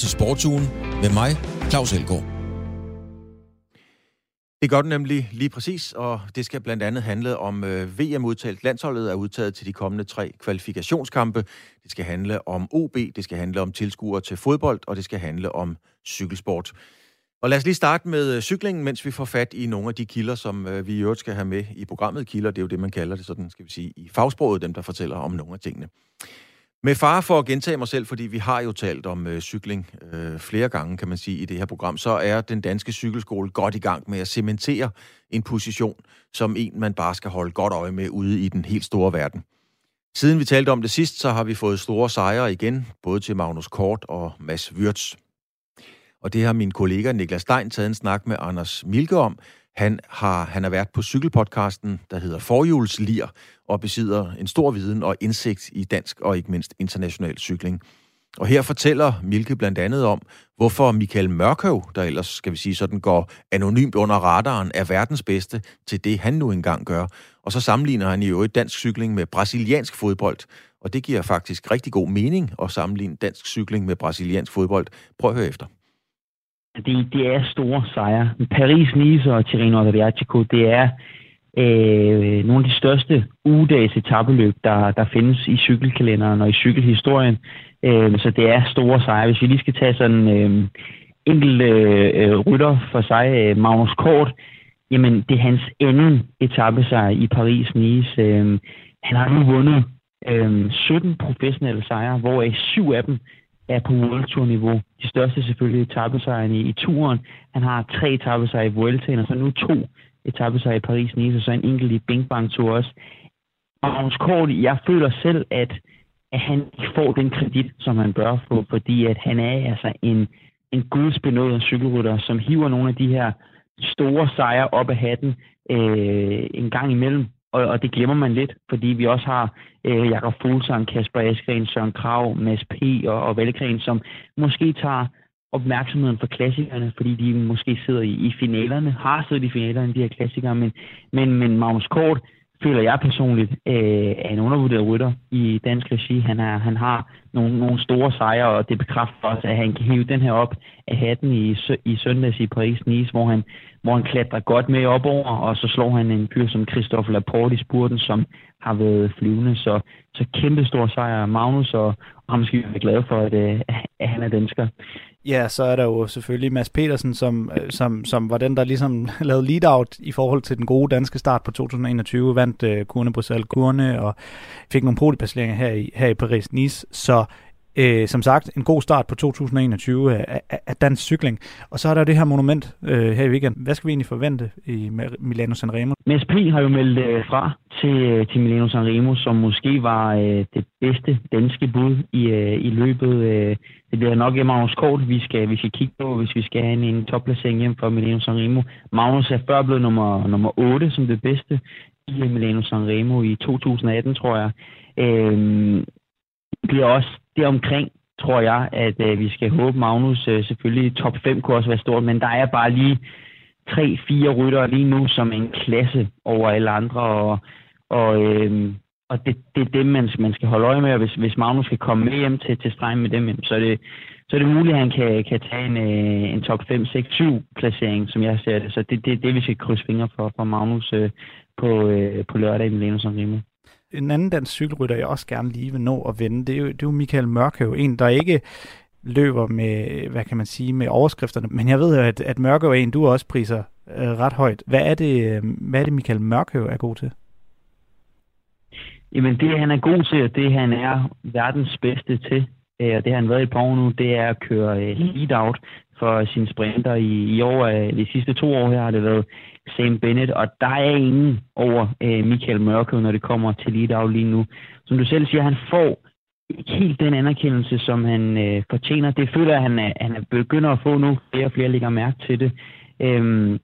til Sportsugen med mig, Claus Elgaard. Det gør den nemlig lige præcis, og det skal blandt andet handle om øh, VM-udtalt. Landsholdet er udtaget til de kommende tre kvalifikationskampe. Det skal handle om OB, det skal handle om tilskuere til fodbold, og det skal handle om cykelsport. Og lad os lige starte med øh, cyklingen, mens vi får fat i nogle af de kilder, som øh, vi i øvrigt skal have med i programmet. Kilder, det er jo det, man kalder det, sådan skal vi sige, i fagsproget, dem der fortæller om nogle af tingene. Med far for at gentage mig selv, fordi vi har jo talt om øh, cykling øh, flere gange, kan man sige, i det her program, så er den danske cykelskole godt i gang med at cementere en position, som en, man bare skal holde godt øje med ude i den helt store verden. Siden vi talte om det sidst, så har vi fået store sejre igen, både til Magnus Kort og Mads Wirtz. Og det har min kollega Niklas Stein taget en snak med Anders Milke om. Han har, han har været på cykelpodcasten, der hedder Forhjulslir, og besidder en stor viden og indsigt i dansk og ikke mindst international cykling. Og her fortæller Milke blandt andet om, hvorfor Michael Mørkøv, der ellers, skal vi sige sådan, går anonymt under radaren, er verdens bedste til det, han nu engang gør. Og så sammenligner han i øvrigt dansk cykling med brasiliansk fodbold. Og det giver faktisk rigtig god mening at sammenligne dansk cykling med brasiliansk fodbold. Prøv at høre efter. Det, det er store sejre. Paris-Nice og Tirreno Adriatico, det er øh, nogle af de største ugedags etabeløb, der, der findes i cykelkalenderen og i cykelhistorien. Øh, så det er store sejre. Hvis vi lige skal tage sådan øh, enkelt øh, rytter for sig, øh, Magnus Kort, jamen det er hans anden etappesejr i Paris-Nice. Øh, han har nu vundet øh, 17 professionelle sejre, hvoraf syv af dem er på World Tour niveau. De største selvfølgelig etappesejrene i, i turen. Han har tre etappesejre i Vueltaen, og så nu to etappesejre i Paris-Nice, og så en enkelt i Bing Bang Tour også. Magnus Kort, jeg føler selv, at, at han ikke får den kredit, som han bør få, fordi at han er altså en, en gudsbenået cykelrytter, som hiver nogle af de her store sejre op af hatten øh, en gang imellem. Og, og det glemmer man lidt, fordi vi også har øh, Jakob Fuglsang, Kasper Askren, Søren Krav, Mads P. og, og Valgren, som måske tager opmærksomheden for klassikerne, fordi de måske sidder i, i finalerne, har siddet i finalerne, de her klassikere, men, men, men Magnus Kort føler jeg personligt øh, er en undervurderet rytter i dansk regi. Han, er, han har nogle, nogle store sejre, og det bekræfter også, at han kan hive den her op af hatten i, i søndags i Paris-Nice, hvor han, hvor han klatrer godt med op over, og så slår han en fyr som Christoffer Laporte i spurten, som har været flyvende. Så, så kæmpe stor sejr Magnus, og, og ham skal vi være glade for, at, øh, at han er dansker. Ja, så er der jo selvfølgelig Mads Petersen, som, øh, som, som var den, der ligesom lavede lead-out i forhold til den gode danske start på 2021, vandt uh, Kurne Bruxelles Kurne og fik nogle podieplaceringer her i, her i Paris-Nice. Så øh, som sagt, en god start på 2021 af, af, af dansk cykling. Og så er der det her monument øh, her i weekenden. Hvad skal vi egentlig forvente i Milano Sanremo? MSP har jo meldt øh, fra til, øh, til Milano Sanremo, som måske var øh, det bedste danske bud i, øh, i løbet. Øh, det bliver nok Magnus Kort, vi skal, vi skal kigge på, hvis vi skal have en, en topplacering hjem for Milano Sanremo. Magnus er før blevet nummer, nummer 8 som det bedste i Milano Sanremo i 2018, tror jeg. Øhm, Øh, bliver også det omkring, tror jeg, at øh, vi skal håbe Magnus øh, selvfølgelig top 5 kunne også være stort, men der er bare lige tre, fire ryttere lige nu som en klasse over alle andre, og, og, øh, og det, det er dem, man, man skal holde øje med, og hvis, hvis Magnus skal komme med hjem til, til stregen med dem, så er det, så er det muligt, at han kan, kan tage en, øh, en top 5, 6, 7 placering, som jeg ser det. Så det er det, det, vi skal krydse fingre for, for Magnus øh, på, øh, på lørdag i Milano som Remo en anden dansk cykelrytter, jeg også gerne lige vil nå at vende, det er jo, det er jo Michael Mørkøv, en, der ikke løber med, hvad kan man sige, med overskrifterne, men jeg ved jo, at, at Mørkøv er en, du også priser øh, ret højt. Hvad er, det, øh, hvad er det, Michael Mørkøv er god til? Jamen det, han er god til, og det han er verdens bedste til, øh, og det har han været i et par år nu, det er at køre øh, lead-out for sine sprinter. I, i år, øh, de sidste to år her har det været Sam Bennett, og der er ingen over øh, Michael Mørke, når det kommer til lead lige nu. Som du selv siger, han får ikke helt den anerkendelse, som han øh, fortjener. Det føler jeg, han, er, han er begynder at få nu. Flere og flere lægger mærke til det. Øhm,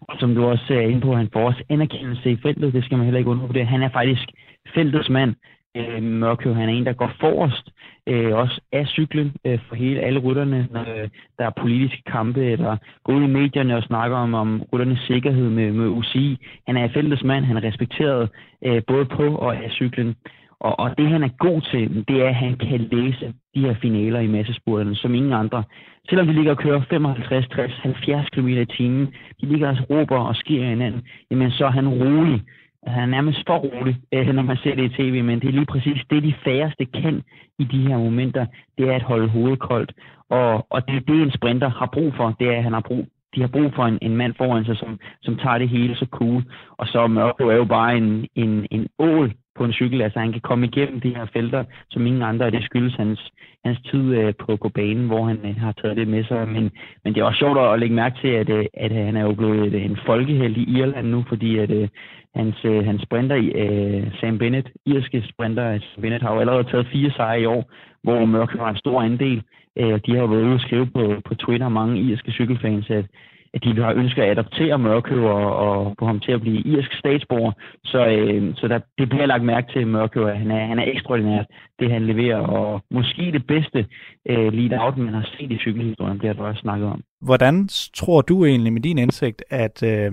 og som du også er inde på, han får også anerkendelse i feltet. Det skal man heller ikke det. Han er faktisk feltets mand. Øh, Mørkøv, han er en, der går forrest, øh, også af cyklen øh, for hele alle rytterne, når øh, der er politiske kampe, eller går ud i medierne og snakker om, om rytternes sikkerhed med, med UCI. Han er feltets mand, han er respekteret øh, både på og af cyklen. Og, og det, han er god til, det er, at han kan læse de her finaler i massespurterne, som ingen andre. Selvom de ligger og kører 55, 60, 70 km i timen, de ligger og råber og sker hinanden, jamen så er han rolig. Han er nærmest for rolig, øh, når man ser det i tv, men det er lige præcis det, de færreste kan i de her momenter, det er at holde hovedet koldt. Og, og det er det, en sprinter har brug for, det er, at han har brug de har brug for en, en mand foran sig, som, som tager det hele så cool. Og så Mørko er jo bare en, en, en ål på en cykel. Altså han kan komme igennem de her felter, som ingen andre, og det skyldes hans, hans tid øh, på, på banen, hvor han øh, har taget det med sig. Men, men det er også sjovt at lægge mærke til, at, øh, at øh, han er jo blevet en folkeheld i Irland nu, fordi at øh, hans, øh, hans sprinter, øh, Sam Bennett, irske sprinter, Sam Bennett har jo allerede taget fire sejre i år, hvor Mørk har en stor andel. Øh, de har jo været ude og skrive på, på Twitter, mange irske cykelfans, at, at de har ønsket at adoptere Mørkøv og, og få ham til at blive irsk statsborger. Så, øh, så der, det bliver lagt mærke til Mørkøv, at han er, han er ekstraordinært, det han leverer. Og måske det bedste øh, lige out, man har set i cykelhistorien, bliver der også snakket om. Hvordan tror du egentlig med din indsigt, at, øh,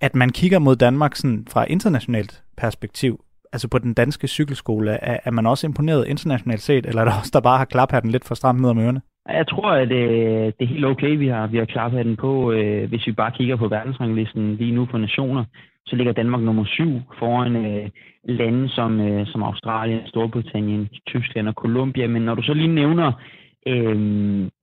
at man kigger mod Danmark sådan fra internationalt perspektiv? Altså på den danske cykelskole, er, er man også imponeret internationalt set, eller er der også, der bare har klaphatten lidt for stramt ned om ørerne? Jeg tror, at øh, det er helt okay, vi har, vi har klaphatten på. Øh, hvis vi bare kigger på verdensranglisten lige nu på nationer, så ligger Danmark nummer syv foran øh, lande som, øh, som Australien, Storbritannien, Tyskland og Colombia. Men når du så lige nævner øh,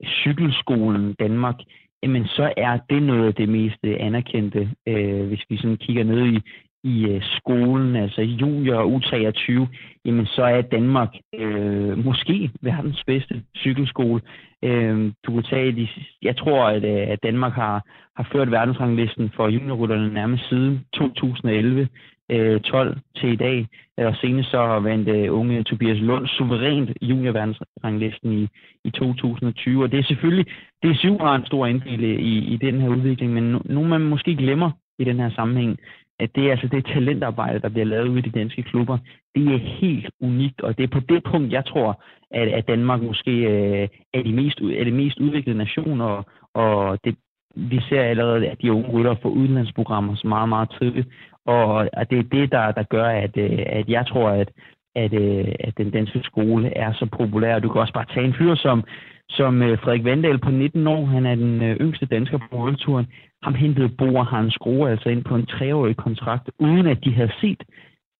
cykelskolen Danmark, jamen så er det noget af det mest øh, anerkendte, øh, hvis vi sådan kigger ned i, i øh, skolen, altså junior og U23, jamen så er Danmark øh, måske verdens bedste cykelskole. Øh, du kan tage de, jeg tror, at, øh, at Danmark har, har ført verdensranglisten for juniorrytterne nærmest siden 2011. 12 øh, til i dag. Og senest så vandt øh, unge Tobias Lund suverænt juniorverdensranglisten i, i 2020. Og det er selvfølgelig, det er syv har en stor andel i, i den her udvikling, men no, nogen man måske glemmer i den her sammenhæng, at det er altså det talentarbejde, der bliver lavet ude i de danske klubber, det er helt unikt, og det er på det punkt, jeg tror, at, at Danmark måske øh, er, de mest, er de mest udviklede nationer, og, og det, vi ser allerede, at de unge rytter får udenlandsprogrammer så meget, meget tidligt, og at det er det, der, der gør, at, øh, at jeg tror, at, at, øh, at den danske skole er så populær. Du kan også bare tage en fyr som, som øh, Frederik Vandal på 19 år. Han er den øh, yngste dansker på World ham hentede Boer Hans Grohe altså ind på en treårig kontrakt, uden at de havde set,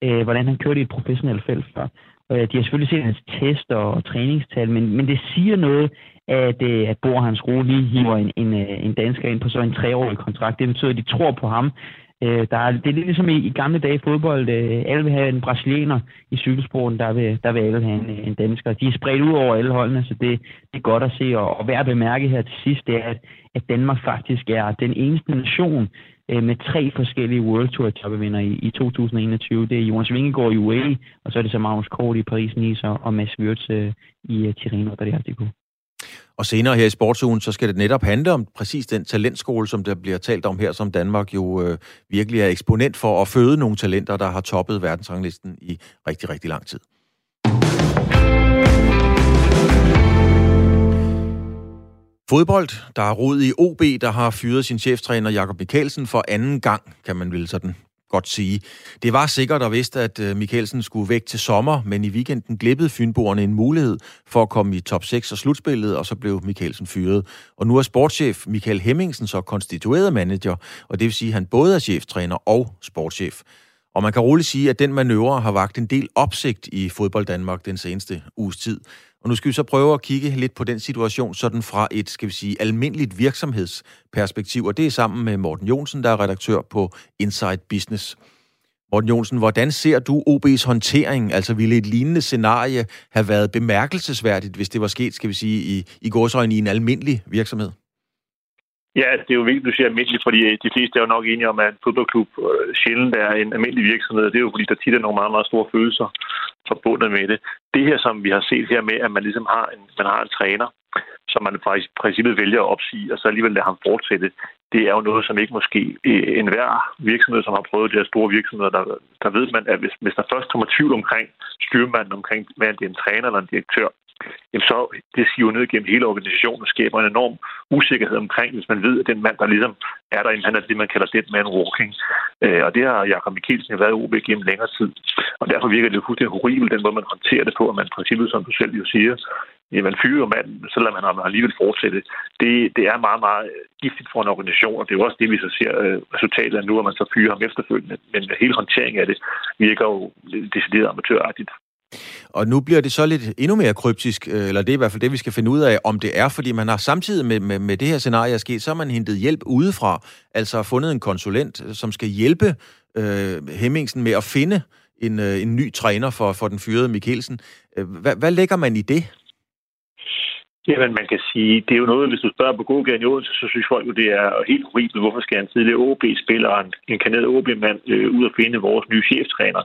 øh, hvordan han kørte i et professionelt felt før. Øh, de har selvfølgelig set hans tester og træningstal, men, men det siger noget, at, øh, at Boer Hans Grohe lige hiver en, en, øh, en dansker ind på så en treårig kontrakt. Det betyder, at de tror på ham. Øh, der er, det er lidt ligesom i, i gamle dage i fodbold. Øh, alle vil have en brasilianer i cykelsporten, der vil, der vil alle have en, øh, en dansker. De er spredt ud over alle holdene, så det, det er godt at se. Og, og værd at bemærke her til sidst, det er, at, at Danmark faktisk er den eneste nation øh, med tre forskellige World Tour toppevinder i, i 2021. Det er Jonas Vingegaard i UAE, og så er det så Magnus Kort i Paris-Nice og, og Mads Wirtz øh, i uh, Tirreno Adriatico. Og senere her i sportsugen, så skal det netop handle om præcis den talentskole, som der bliver talt om her, som Danmark jo øh, virkelig er eksponent for at føde nogle talenter, der har toppet verdensranglisten i rigtig, rigtig lang tid. Fodbold, der er rod i OB, der har fyret sin cheftræner Jakob Mikkelsen for anden gang, kan man vel sådan godt sige. Det var sikkert og vidste, at øh, Mikkelsen skulle væk til sommer, men i weekenden glippede Fynboerne en mulighed for at komme i top 6 og slutspillet, og så blev Mikkelsen fyret. Og nu er sportschef Michael Hemmingsen så konstitueret manager, og det vil sige, at han både er cheftræner og sportschef. Og man kan roligt sige, at den manøvre har vagt en del opsigt i fodbold Danmark den seneste uges tid. Og nu skal vi så prøve at kigge lidt på den situation sådan fra et, skal vi sige, almindeligt virksomhedsperspektiv. Og det er sammen med Morten Jonsen, der er redaktør på Inside Business. Morten Jonsen, hvordan ser du OB's håndtering? Altså ville et lignende scenarie have været bemærkelsesværdigt, hvis det var sket, skal vi sige, i, i gårsøjne i en almindelig virksomhed? Ja, altså, det er jo vigtigt, du siger almindeligt, fordi øh, de fleste er jo nok enige om, at en fodboldklub øh, sjældent er en almindelig virksomhed. Det er jo fordi, der tit er nogle meget, meget store følelser forbundet med det. Det her, som vi har set her med, at man ligesom har en, man har en træner, som man faktisk i princippet vælger at opsige, og så alligevel lader ham fortsætte, det er jo noget, som ikke måske øh, enhver virksomhed, som har prøvet de her store virksomheder, der, der ved man, at hvis, hvis der først kommer tvivl omkring styrmanden, omkring, hvad det er en træner eller en direktør, jamen så det siver ned gennem hele organisationen og skaber en enorm usikkerhed omkring, hvis man ved, at den mand, der ligesom er der, han er det, man kalder dead man walking. Øh, og det har Jakob Mikkelsen været OB gennem længere tid. Og derfor virker det fuldstændig horribelt, den måde, man håndterer det på, at man i princippet, som du selv jo siger, ja, man fyrer manden, selvom man har alligevel fortsætte. Det, det er meget, meget giftigt for en organisation, og det er jo også det, vi så ser øh, resultatet af nu, at man så fyrer ham efterfølgende. Men hele håndteringen af det virker jo decideret amatøragtigt. Og nu bliver det så lidt endnu mere kryptisk, øh, eller det er i hvert fald det, vi skal finde ud af, om det er, fordi man har samtidig med, med, med det her scenarie er sket, så har man hentet hjælp udefra, altså fundet en konsulent, øh, som skal hjælpe øh, Hemmingsen med at finde en, øh, en ny træner for, for den fyrede Mikkelsen. Øh, hvad, hvad lægger man i det? Jamen, man kan sige, det er jo noget, hvis du spørger på god i Odense, så synes folk jo, det er helt horribelt. Hvorfor skal en tidligere OB-spiller en, en kanadisk OB-mand øh, ud og finde vores nye cheftræner?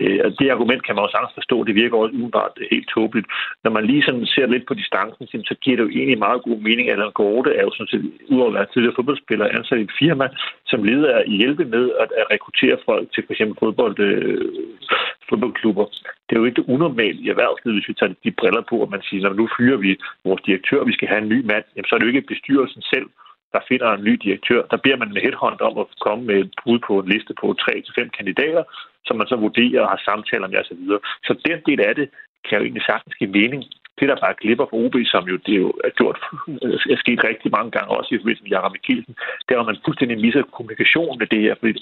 Øh, og det argument kan man også sagtens forstå. Det virker også umiddelbart helt tåbeligt. Når man lige sådan ser lidt på distancen, så giver det jo egentlig meget god mening. Allan Gorte er jo sådan set, udover at være tidligere fodboldspiller, ansat i et firma, som leder i hjælpe med at, at rekruttere folk til f.eks. fodbold, øh, fodboldklubber. Det er jo ikke unormalt i erhvervslivet, hvis vi tager de briller på, at man siger, at nu fyrer vi vores direktør, vi skal have en ny mand, jamen, så er det jo ikke bestyrelsen selv, der finder en ny direktør. Der beder man med headhunt om at komme med et bud på en liste på 3-5 kandidater, som man så vurderer og har samtaler med osv. Så, så den del af det kan jo egentlig sagtens give mening. Det, der bare glipper på OB, som jo det er jo er gjort, er sket rigtig mange gange, også i forbindelse med Jakob Mikkelsen, det er, at man fuldstændig misser kommunikationen med det her. Fordi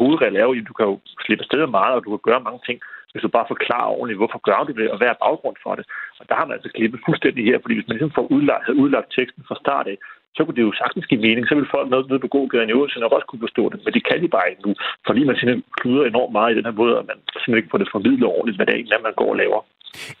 hovedreglen er jo, at du kan jo slippe afsted meget, og du kan gøre mange ting, hvis du bare forklarer ordentligt, hvorfor gør du det, og hvad er baggrund for det. Og der har man altså klippet fuldstændig her, fordi hvis man ligesom får udlagt, udlagt teksten fra start af, så kunne det jo sagtens give mening. Så vil folk noget nede på gågaden i Odense nok også kunne forstå det. Men det kan de bare ikke nu, fordi man simpelthen kluder enormt meget i den her måde, og man simpelthen ikke får det formidlet ordentligt, hvad det er, man går og laver.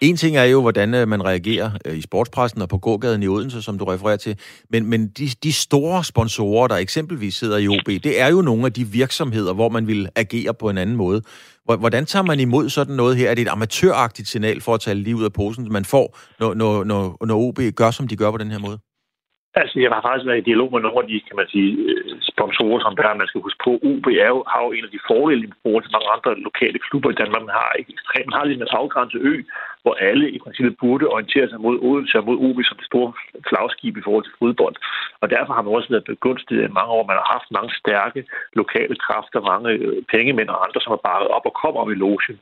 En ting er jo, hvordan øh, man reagerer øh, i sportspressen og på gågaden i Odense, som du refererer til. Men, men de, de store sponsorer, der eksempelvis sidder i OB, det er jo nogle af de virksomheder, hvor man vil agere på en anden måde. Hvordan tager man imod sådan noget her? Er det et amatøragtigt signal for at tage lige ud af posen, man får, når, når, når, når OB gør, som de gør på den her måde? Altså, jeg har faktisk været i dialog med nogle af de, kan man sige, øh, sponsorer, som der man skal huske på. UB er jo, har jo en af de fordele i forhold til mange andre lokale klubber i Danmark. Man har ikke ekstremt, man har lidt en afgrænset ø, hvor alle i princippet burde orientere sig mod Odense og mod OB som det store flagskib i forhold til fodbold. Og derfor har man også været begunstiget i mange år. Man har haft mange stærke lokale kræfter, mange øh, pengemænd og andre, som har bakket op og kommer op i logen.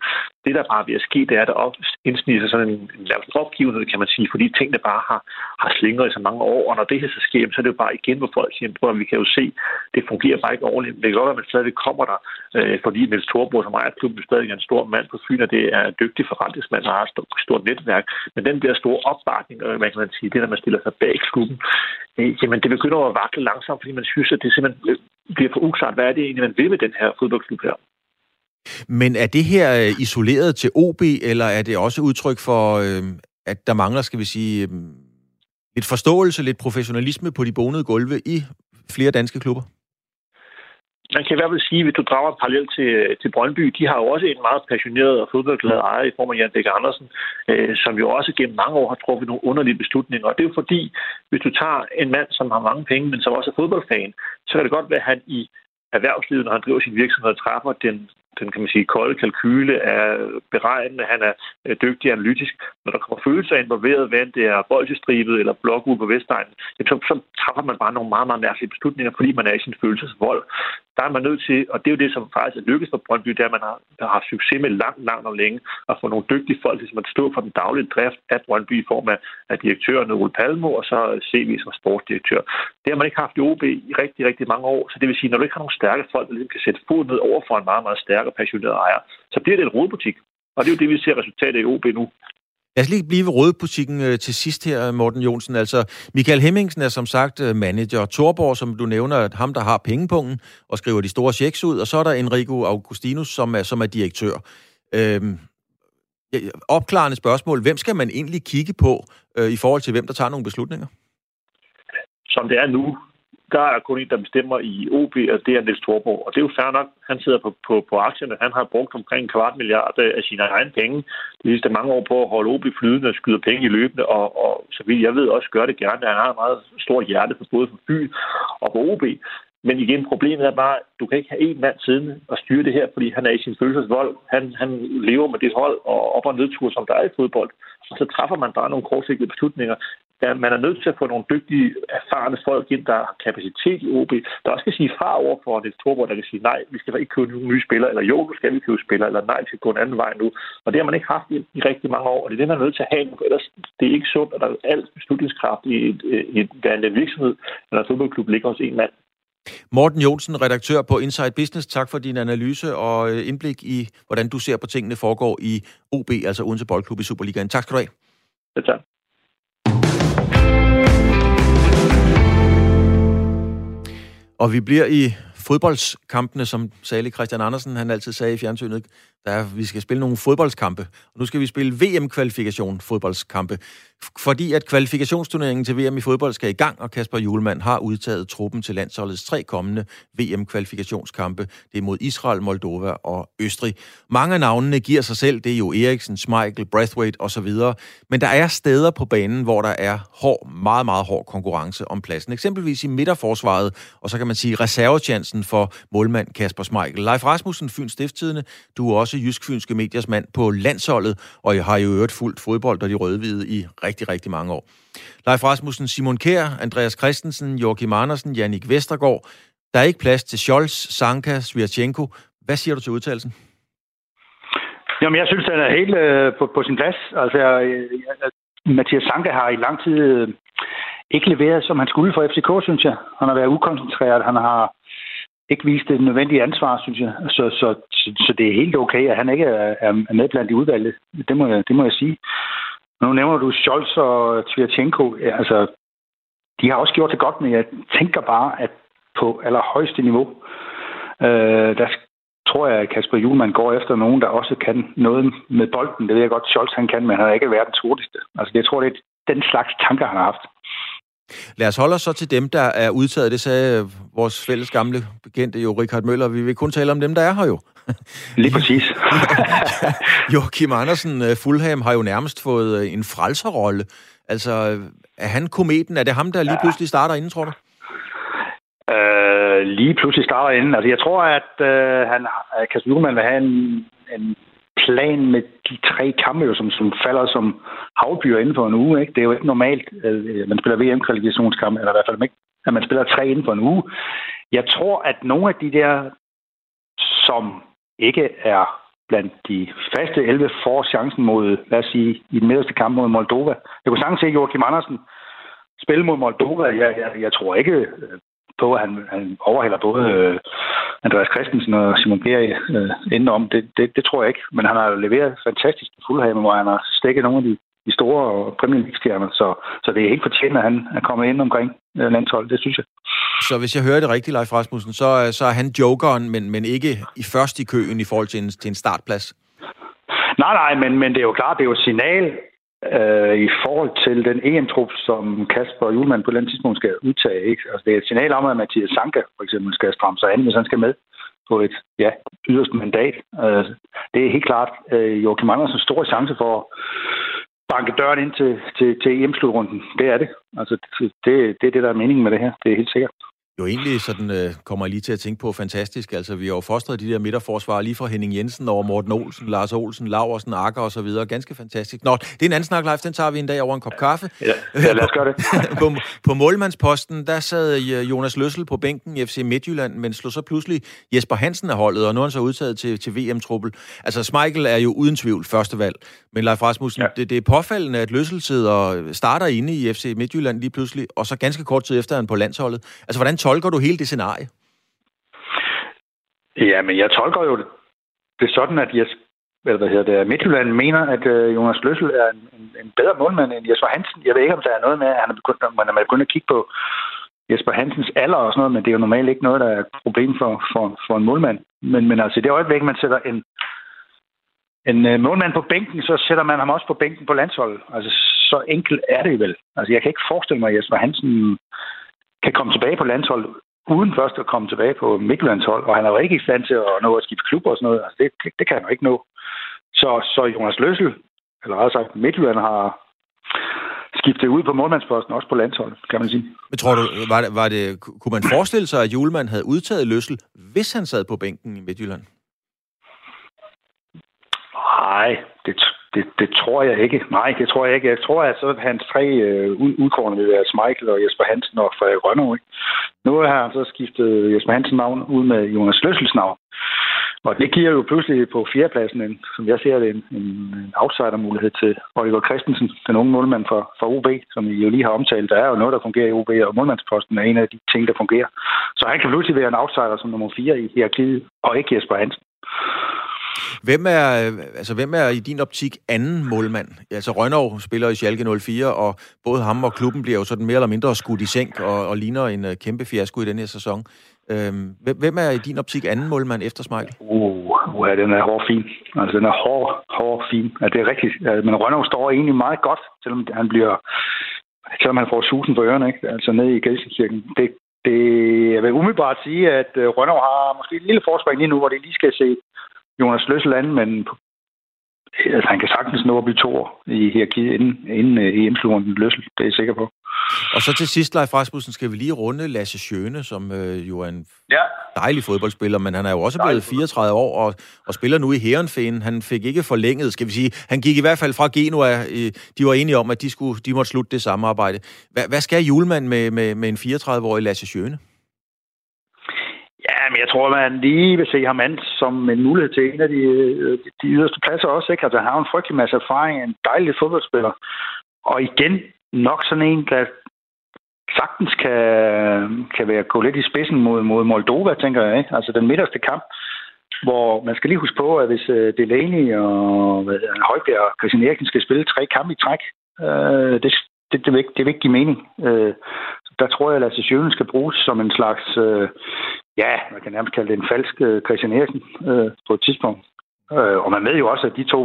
Det, der bare vil ske, det er, at der indsniger sig sådan en, en opgivenhed, kan man sige, fordi tingene bare har, har slingret i så mange år. Og når det her så sker, så er det jo bare igen, hvor folk siger, at vi kan jo se, det fungerer bare ikke ordentligt. Det kan godt være, at man stadigvæk kommer der, øh, fordi Niels Thorborg, som ejer klubben, stadig er en stor mand på Fyn, og det er en dygtig forretningsmand, og har stort netværk. Men den der store opbakning, og hvad kan man sige, det, når man stiller sig bag klubben, øh, jamen det begynder at vakle langsomt, fordi man synes, at det simpelthen øh, bliver for uklart, hvad er det egentlig, man vil med den her fodboldklub her. Men er det her øh, isoleret til OB, eller er det også udtryk for, øh, at der mangler, skal vi sige, øh, lidt forståelse, lidt professionalisme på de bonede gulve i flere danske klubber? Man kan i hvert fald sige, hvis du drager parallel til, til Brøndby, de har jo også en meget passioneret og fodboldglad ejer i form af Jan Bæk Andersen, øh, som jo også gennem mange år har truffet nogle underlige beslutninger. Og det er jo fordi, hvis du tager en mand, som har mange penge, men som også er fodboldfan, så kan det godt være, at han i erhvervslivet, når han driver sin virksomhed, træffer den den kan man sige, kolde kalkyle er beregnende, han er øh, dygtig analytisk. Når der kommer følelser involveret, hvad det er boldestribet eller blok på Vestegnen, så, så træffer man bare nogle meget, meget mærkelige beslutninger, fordi man er i sin følelsesvold. Der er man nødt til, og det er jo det, som faktisk er lykkedes for Brøndby, det er, at man har, har haft succes med langt, langt og længe at få nogle dygtige folk, som man stå for den daglige drift af Brøndby i form af, af direktøren Ole Palmo og så CV som sportsdirektør. Det har man ikke haft i OB i rigtig, rigtig mange år. Så det vil sige, når du ikke har nogle stærke folk, der ligesom kan sætte fod ned over for en meget, meget stærk og passioneret ejer, så bliver det en rodbutik. Og det er jo det, vi ser resultatet i OB nu. Lad os lige blive ved rådbutikken øh, til sidst her, Morten Jonsen. Altså, Michael Hemmingsen er som sagt øh, manager. Torborg, som du nævner, at ham, der har pengepunkten og skriver de store checks ud. Og så er der Enrico Augustinus, som er, som er direktør. Øhm, opklarende spørgsmål. Hvem skal man egentlig kigge på øh, i forhold til, hvem der tager nogle beslutninger? Som det er nu, der er kun en, der bestemmer i OB, og det er Niels Thorborg. Og det er jo fair nok. Han sidder på, på, på aktierne. Han har brugt omkring en kvart milliard øh, af sine egne penge de sidste mange år på at holde OB flydende og skyde penge i løbende. Og, og så vidt jeg ved også gør det gerne. Han har en meget stor hjerte for både for by og for OB. Men igen, problemet er bare, at du kan ikke have en mand siddende og styre det her, fordi han er i sin følelsesvold. Han, han lever med det hold og op- og nedtur, som der er i fodbold. Og så træffer man bare nogle kortsigtede beslutninger. Der, man er nødt til at få nogle dygtige, erfarne folk ind, der har kapacitet i OB, der også kan sige fra over for det Torborg, der kan sige, nej, vi skal ikke købe nye spillere, eller jo, nu skal vi købe spillere, eller nej, vi skal gå en anden vej nu. Og det har man ikke haft i, i rigtig mange år, og det er det, man er nødt til at have. Ellers det er ikke sundt, at der er alt beslutningskraft i, et, i et, en virksomhed, eller en fodboldklub ligger hos en mand. Morten Jonsen, redaktør på Inside Business, tak for din analyse og øh, indblik i, hvordan du ser på tingene foregår i OB, altså Odense Boldklub i Superligaen. Tak skal du have. Det tak. Og vi bliver i fodboldskampene, som Sally Christian Andersen han altid sagde i fjernsynet, der er, vi skal spille nogle fodboldskampe. Og nu skal vi spille VM-kvalifikation fodboldskampe. Fordi at kvalifikationsturneringen til VM i fodbold skal i gang, og Kasper Julemand har udtaget truppen til landsholdets tre kommende VM-kvalifikationskampe. Det er mod Israel, Moldova og Østrig. Mange af navnene giver sig selv. Det er jo Eriksen, Schmeichel, Brathwaite osv. Men der er steder på banen, hvor der er hård, meget, meget hård konkurrence om pladsen. Eksempelvis i midterforsvaret, og så kan man sige reservechancen for målmand Kasper Schmeichel. Leif Rasmussen, Fyns Stiftstidende, du er også jysk-fynske mediers mand på landsholdet, og jeg har jo øvrigt fuldt fodbold og de rødhvide i rigtig, rigtig mange år. Leif Rasmussen, Simon Kær, Andreas Christensen, Joachim Andersen, Jannik Vestergaard. Der er ikke plads til Scholz, Sanka, Svirchenko. Hvad siger du til udtalelsen? Jamen, jeg synes, den er helt øh, på, på sin plads. Altså, jeg Mathias Sanka har i lang tid øh, ikke leveret, som han skulle for FCK, synes jeg. Han har været ukoncentreret. Han har ikke vist det nødvendige ansvar, synes jeg. Så, så, så, så det er helt okay, at han ikke er, er med blandt de udvalgte. Det må, jeg, det må jeg sige. Nu nævner du Scholz og Tvirchenko. Altså, de har også gjort det godt, men jeg tænker bare, at på allerhøjeste niveau, øh, der tror jeg, at Kasper Julemand går efter nogen, der også kan noget med bolden. Det ved jeg godt, Scholz han kan, men han har ikke været den hurtigste. Altså, jeg tror, det er den slags tanker, han har haft. Lad os holde os så til dem, der er udtaget. Det sagde vores fælles gamle bekendte jo, Richard Møller. Vi vil kun tale om dem, der er her jo. Lige præcis. jo, Kim Andersen, øh, Fulham, har jo nærmest fået øh, en frelserrolle. Altså, er han kometen? Er det ham, der lige pludselig starter inden, tror du? Uh, lige pludselig starter inden. Altså, jeg tror, at uh, han, Kasper Juhlmann vil have en, en plan med de tre kampe, jo, som, som falder som havbyer inden for en uge. Ikke? Det er jo ikke normalt, at man spiller VM-kvalifikationskampe, eller i hvert fald ikke, at man spiller tre inden for en uge. Jeg tror, at nogle af de der, som ikke er blandt de faste 11, får chancen mod, lad os sige, i den midterste kamp mod Moldova. Jeg kunne sagtens se Joachim Andersen spille mod Moldova. Jeg, jeg, jeg tror ikke på, at han, han overhælder både øh, Andreas Christensen og Simon Bjerg øh, indenom. Det, det, det tror jeg ikke. Men han har leveret fantastisk på Fulham, hvor han har stikket nogle af de, de store Premier League-stjerner. Så, så det er helt fortjent, at han er kommet ind omkring øh, landsholdet. Det synes jeg. Så hvis jeg hører det rigtigt, Leif Rasmussen, så, så er han jokeren, men, men ikke i først i køen i forhold til en, til en startplads? Nej, nej, men, men det er jo klart, det er jo et signal øh, i forhold til den EM-trup, som Kasper Julemand på den tidspunkt skal udtage. Ikke? Altså, det er et signal om, at Mathias Sanka for eksempel skal stramme sig an, hvis han skal med på et ja, yderst mandat. Øh, det er helt klart øh, Joachim Andersens store chance for at banke døren ind til, til, til EM-slutrunden. Det er det. Altså, det, det er det, der er meningen med det her. Det er helt sikkert jo egentlig sådan, øh, kommer jeg lige til at tænke på, fantastisk. Altså, vi har jo fostret de der midterforsvar lige fra Henning Jensen over Morten Olsen, Lars Olsen, Laversen, Akker og så videre. Ganske fantastisk. Nå, det er en anden snak live, den tager vi en dag over en kop kaffe. Ja, ja lad os gøre det. på, på målmandsposten, der sad øh, Jonas Løssel på bænken i FC Midtjylland, men slog så pludselig Jesper Hansen af holdet, og nu er han så udtaget til, til VM-truppel. Altså, Schmeichel er jo uden tvivl første valg, men Leif Rasmussen, ja. det, det er påfaldende, at Løssel sidder starter inde i FC Midtjylland lige pludselig, og så ganske kort tid efter han på landsholdet. Altså, hvordan tolker du hele det scenarie? Ja, men jeg tolker jo det sådan, at Jes, eller hvad hedder det, Midtjylland mener, at øh, Jonas Løssel er en, en, en bedre målmand end Jesper Hansen. Jeg ved ikke, om der er noget med, at han er begyndt, man er begyndt at kigge på Jesper Hansens alder og sådan noget, men det er jo normalt ikke noget, der er et problem for, for, for en målmand. Men, men altså, i det øjeblik, man sætter en, en øh, målmand på bænken, så sætter man ham også på bænken på landsholdet. Altså, så enkelt er det vel. Altså, jeg kan ikke forestille mig, at Jesper Hansen kan komme tilbage på landshold uden først at komme tilbage på Midtjyllands hold, og han er jo ikke i stand til at nå at skifte klub og sådan noget. Altså, det, det kan han jo ikke nå. Så, så Jonas Løssel, eller rettere sagt Midtjylland, har skiftet ud på målmandsposten, også på landsholdet, kan man sige. Men tror du, var det, var det, kunne man forestille sig, at Julemand havde udtaget Løssel, hvis han sad på bænken i Midtjylland? Nej, det, det, det tror jeg ikke. Nej, det tror jeg ikke. Jeg tror, at så hans tre øh, udkårende vil være Michael og Jesper Hansen og Frederik Rønnow. Ikke? Nu har han så skiftet Jesper Hansen navn ud med Jonas Løssels navn. Og det giver jo pludselig på fjerdepladsen, en, som jeg ser det, en, en, en outsider-mulighed til Oliver Christensen, den unge målmand fra, fra OB, som I jo lige har omtalt. Der er jo noget, der fungerer i OB, og målmandsposten er en af de ting, der fungerer. Så han kan pludselig være en outsider som nummer 4 i hierarkiet, og ikke Jesper Hansen. Hvem er, altså, hvem er i din optik anden målmand? Altså Rønnow spiller i Schalke 04, og både ham og klubben bliver jo sådan mere eller mindre skudt i sænk og, og ligner en uh, kæmpe fiasko i den her sæson. Øhm, hvem er i din optik anden målmand efter Smeichel? Uh, uh, den er hård fin. Altså, den er hård, hård fin. Ja, det er rigtigt. Men Rønnow står egentlig meget godt, selvom han bliver selvom han får susen på ørerne, ikke? altså ned i Gelsenkirken. Det, det, jeg vil umiddelbart sige, at øh, Rønnow har måske et lille forspring lige nu, hvor det lige skal se Jonas Løssel an, men altså, han kan sagtens nå at blive to i hierarkiet inden, inden uh, EM-slutten Løssel, det er jeg sikker på. Og så til sidst, Leif Rasmussen, skal vi lige runde Lasse Schøne, som øh, jo er en ja. dejlig fodboldspiller, men han er jo også blevet 34 år og, og spiller nu i Herenfen. Han fik ikke forlænget, skal vi sige. Han gik i hvert fald fra Genua. De var enige om, at de, skulle, de måtte slutte det samarbejde. Hvad, hvad skal Julemand med, med, med en 34-årig Lasse Schøne? Ja, men jeg tror, man lige vil se ham an som en mulighed til en af de, øh, de yderste pladser også. Ikke? Altså, han har en frygtelig masse erfaring, en dejlig fodboldspiller. Og igen, nok sådan en, der sagtens kan, kan være gå lidt i spidsen mod, mod Moldova, tænker jeg. Ikke? Altså den midterste kamp, hvor man skal lige huske på, at hvis øh, Delaney og hvad, Højbjerg og Christian Eriksen skal spille tre kampe i træk, øh, det, det, det, vil ikke, det vil ikke give mening. Øh, der tror jeg, at Lasse Sjøen skal bruges som en slags, øh, ja, man kan nærmest kalde det en falsk øh, Christian Eriksen øh, på et tidspunkt. Øh, og man ved jo også, at de to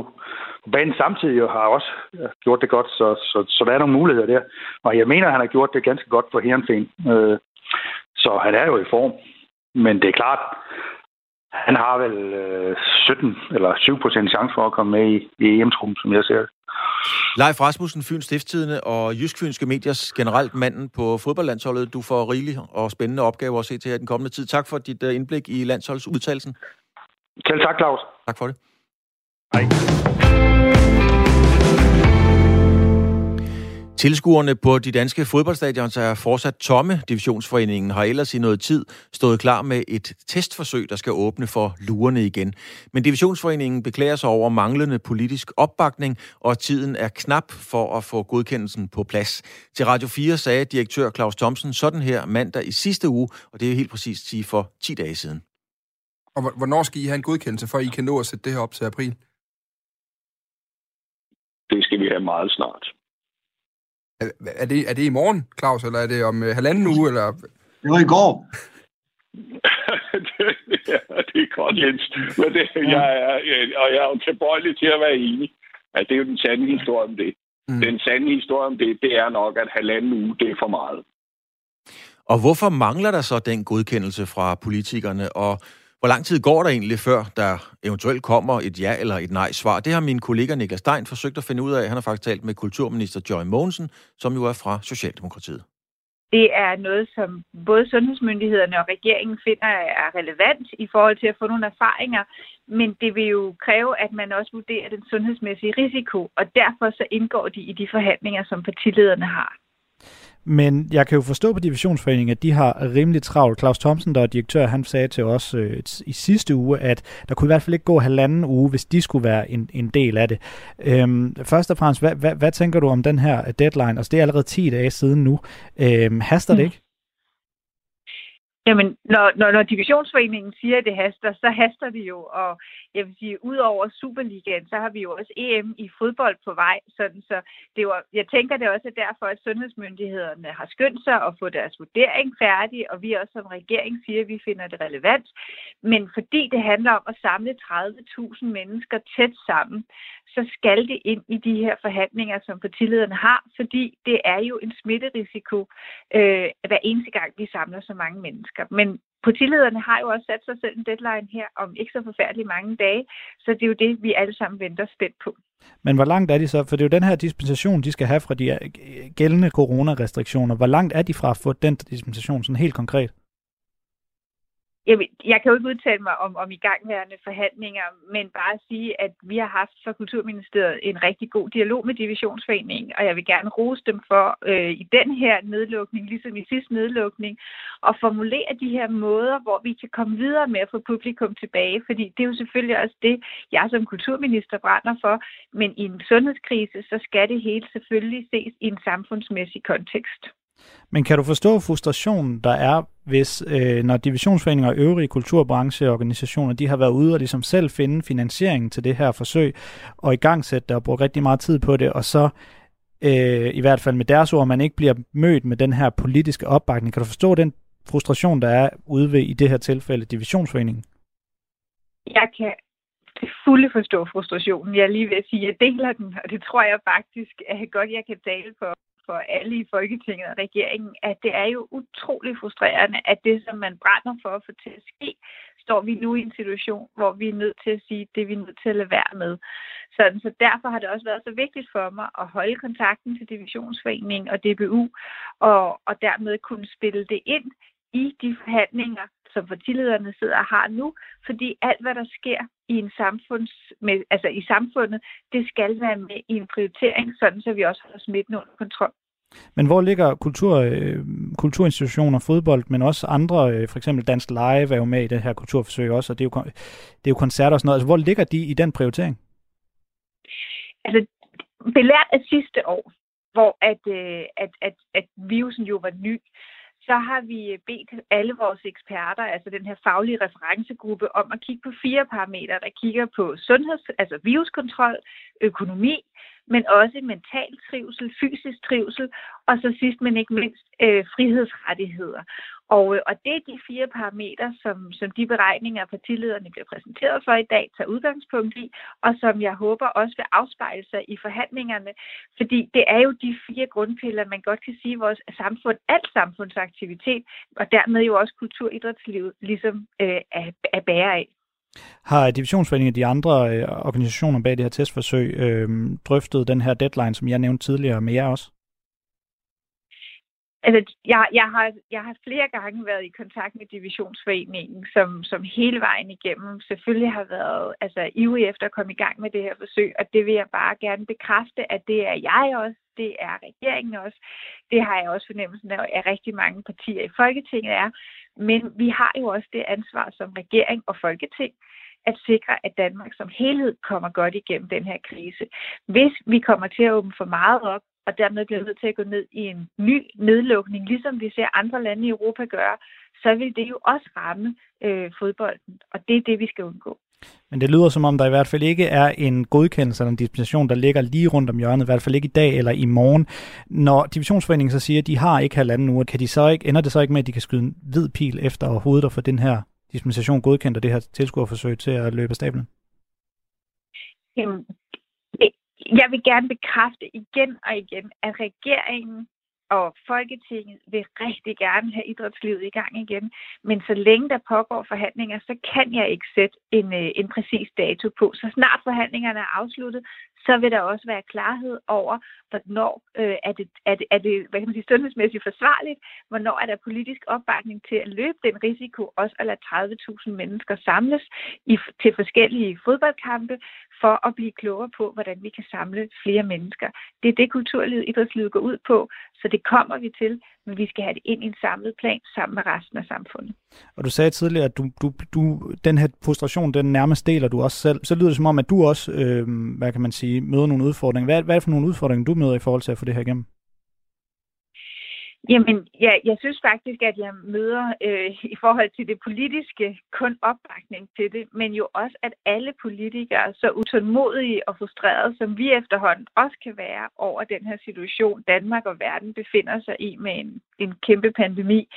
på banen samtidig har også øh, gjort det godt, så, så, så der er nogle muligheder der. Og jeg mener, at han har gjort det ganske godt for Herrenfen. Øh, så han er jo i form. Men det er klart, han har vel øh, 17 eller 7 procent chance for at komme med i, i EM-truppen, som jeg ser det. Leif Rasmussen, Fyns Stiftstidende og Jysk Fynske Mediers generelt manden på fodboldlandsholdet. Du får rigelige og spændende opgaver at se til her den kommende tid. Tak for dit øh, indblik i landsholdsudtalelsen. Selv tak, Claus. Tak for det. Hej. Tilskuerne på de danske fodboldstadions er fortsat tomme. Divisionsforeningen har ellers i noget tid stået klar med et testforsøg, der skal åbne for lurerne igen. Men Divisionsforeningen beklager sig over manglende politisk opbakning, og tiden er knap for at få godkendelsen på plads. Til Radio 4 sagde direktør Claus Thomsen sådan her mandag i sidste uge, og det er helt præcis sige for 10 dage siden. Og hvornår skal I have en godkendelse, for I kan nå at sætte det her op til april? Det skal vi have meget snart. Er, er, det, er det i morgen, Claus, eller er det om uh, halvanden uge? Eller? Det var i går. det, ja, det er godt, Jens. Men det, jeg er, og jeg er jo tilbøjelig til at være enig, at det er jo den sande historie om det. Mm. Den sande historie om det, det er nok, at halvanden uge, det er for meget. Og hvorfor mangler der så den godkendelse fra politikerne? Og hvor lang tid går der egentlig, før der eventuelt kommer et ja eller et nej-svar? Det har min kollega Niklas Stein forsøgt at finde ud af. Han har faktisk talt med kulturminister Joy Mogensen, som jo er fra Socialdemokratiet. Det er noget, som både sundhedsmyndighederne og regeringen finder er relevant i forhold til at få nogle erfaringer, men det vil jo kræve, at man også vurderer den sundhedsmæssige risiko, og derfor så indgår de i de forhandlinger, som partilederne har. Men jeg kan jo forstå på Divisionsforeningen, at de har rimelig travlt. Claus Thomsen, der er direktør, han sagde til os øh, i sidste uge, at der kunne i hvert fald ikke gå halvanden uge, hvis de skulle være en, en del af det. Øhm, først og fremmest, hvad, hvad, hvad tænker du om den her deadline? Altså det er allerede 10 dage siden nu. Øhm, haster det mm. ikke? Jamen, når, når, når divisionsforeningen siger, at det haster, så haster det jo. Og jeg vil sige, ud over Superligaen, så har vi jo også EM i fodbold på vej. Sådan, så det var, jeg tænker, det er også derfor, at sundhedsmyndighederne har skyndt sig at få deres vurdering færdig, og vi også som regering siger, at vi finder det relevant. Men fordi det handler om at samle 30.000 mennesker tæt sammen, så skal det ind i de her forhandlinger, som partilederne har, fordi det er jo en smitterisiko øh, hver eneste gang, vi samler så mange mennesker. Men partilederne har jo også sat sig selv en deadline her om ikke så forfærdeligt mange dage, så det er jo det, vi alle sammen venter spændt på. Men hvor langt er de så? For det er jo den her dispensation, de skal have fra de gældende coronarestriktioner. Hvor langt er de fra at få den dispensation sådan helt konkret? Jeg, jeg kan jo ikke udtale mig om, om igangværende forhandlinger, men bare sige, at vi har haft fra Kulturministeriet en rigtig god dialog med Divisionsforeningen, og jeg vil gerne rose dem for øh, i den her nedlukning, ligesom i sidste nedlukning, at formulere de her måder, hvor vi kan komme videre med at få publikum tilbage, fordi det er jo selvfølgelig også det, jeg som kulturminister brænder for, men i en sundhedskrise, så skal det hele selvfølgelig ses i en samfundsmæssig kontekst. Men kan du forstå frustrationen, der er, hvis øh, når divisionsforeninger og øvrige kulturbrancheorganisationer, de har været ude og ligesom selv finde finansieringen til det her forsøg, og i gang sætte det og bruge rigtig meget tid på det, og så øh, i hvert fald med deres ord, man ikke bliver mødt med den her politiske opbakning. Kan du forstå den frustration, der er ude ved i det her tilfælde divisionsforeningen? Jeg kan til fulde forstå frustrationen. Jeg er lige ved at sige, at jeg deler den, og det tror jeg faktisk at godt, jeg kan tale for for alle i Folketinget og regeringen, at det er jo utrolig frustrerende, at det, som man brænder for at få til at ske, står vi nu i en situation, hvor vi er nødt til at sige, det vi er nødt til at lade være med. Sådan, så derfor har det også været så vigtigt for mig at holde kontakten til Divisionsforeningen og DBU, og, og dermed kunne spille det ind i de forhandlinger, som partilederne sidder og har nu, fordi alt, hvad der sker i, en samfunds, med, altså i samfundet, det skal være med i en prioritering, sådan så vi også har smitten under kontrol. Men hvor ligger kultur, øh, kulturinstitutioner, fodbold, men også andre, øh, for eksempel Dansk Live er jo med i det her kulturforsøg også, og det er jo, det er jo koncerter og sådan noget. Altså, hvor ligger de i den prioritering? Altså, belært af sidste år, hvor at, øh, at, at, at virusen jo var ny, så har vi bedt alle vores eksperter, altså den her faglige referencegruppe, om at kigge på fire parametre, der kigger på sundheds, altså viruskontrol, økonomi, men også mental trivsel, fysisk trivsel, og så sidst men ikke mindst øh, frihedsrettigheder. Og, øh, og det er de fire parametre, som, som de beregninger, partilederne bliver præsenteret for i dag, tager udgangspunkt i, og som jeg håber også vil afspejle sig i forhandlingerne. Fordi det er jo de fire grundpiller, man godt kan sige, vores samfund, alt samfundsaktivitet, og dermed jo også kulturidrætslivet, ligesom øh, er, er bære af. Har divisionsforeningen og de andre øh, organisationer bag det her testforsøg øh, drøftet den her deadline, som jeg nævnte tidligere med jer også? Altså, jeg, jeg, har, jeg har flere gange været i kontakt med Divisionsforeningen, som, som hele vejen igennem selvfølgelig har været altså, ivrig efter at komme i gang med det her forsøg, og det vil jeg bare gerne bekræfte, at det er jeg også, det er regeringen også, det har jeg også fornemmelsen af, at rigtig mange partier i Folketinget er, men vi har jo også det ansvar som regering og Folketing, at sikre, at Danmark som helhed kommer godt igennem den her krise. Hvis vi kommer til at åbne for meget op, og dermed bliver nødt til at gå ned i en ny nedlukning, ligesom vi ser andre lande i Europa gøre, så vil det jo også ramme øh, fodbolden, og det er det, vi skal undgå. Men det lyder som om, der i hvert fald ikke er en godkendelse eller en dispensation, der ligger lige rundt om hjørnet, i hvert fald ikke i dag eller i morgen. Når divisionsforeningen så siger, at de har ikke halvanden uge, kan de så ikke, ender det så ikke med, at de kan skyde en hvid pil efter hovedet og få den her dispensation godkendt og det her tilskuerforsøg til at løbe stablen? Jamen, jeg vil gerne bekræfte igen og igen, at regeringen og Folketinget vil rigtig gerne have idrætslivet i gang igen. Men så længe der pågår forhandlinger, så kan jeg ikke sætte en, øh, en præcis dato på. Så snart forhandlingerne er afsluttet, så vil der også være klarhed over, hvornår øh, er, det, er, det, er det hvad kan man sige, sundhedsmæssigt forsvarligt, hvornår er der politisk opbakning til at løbe den risiko, også at lade 30.000 mennesker samles i, til forskellige fodboldkampe, for at blive klogere på, hvordan vi kan samle flere mennesker. Det er det, kulturlivet, idrætslivet går ud på, så det kommer vi til, men vi skal have det ind i en samlet plan sammen med resten af samfundet. Og du sagde tidligere, at du, du, du, den her frustration, den nærmest deler du også selv. Så lyder det som om, at du også, øh, hvad kan man sige, møder nogle udfordringer. Hvad, hvad er det for nogle udfordringer, du møder i forhold til at få det her igennem? Jamen, ja, jeg synes faktisk, at jeg møder øh, i forhold til det politiske kun opbakning til det, men jo også, at alle politikere, så utålmodige og frustrerede, som vi efterhånden også kan være over den her situation, Danmark og verden befinder sig i med en, en kæmpe pandemi,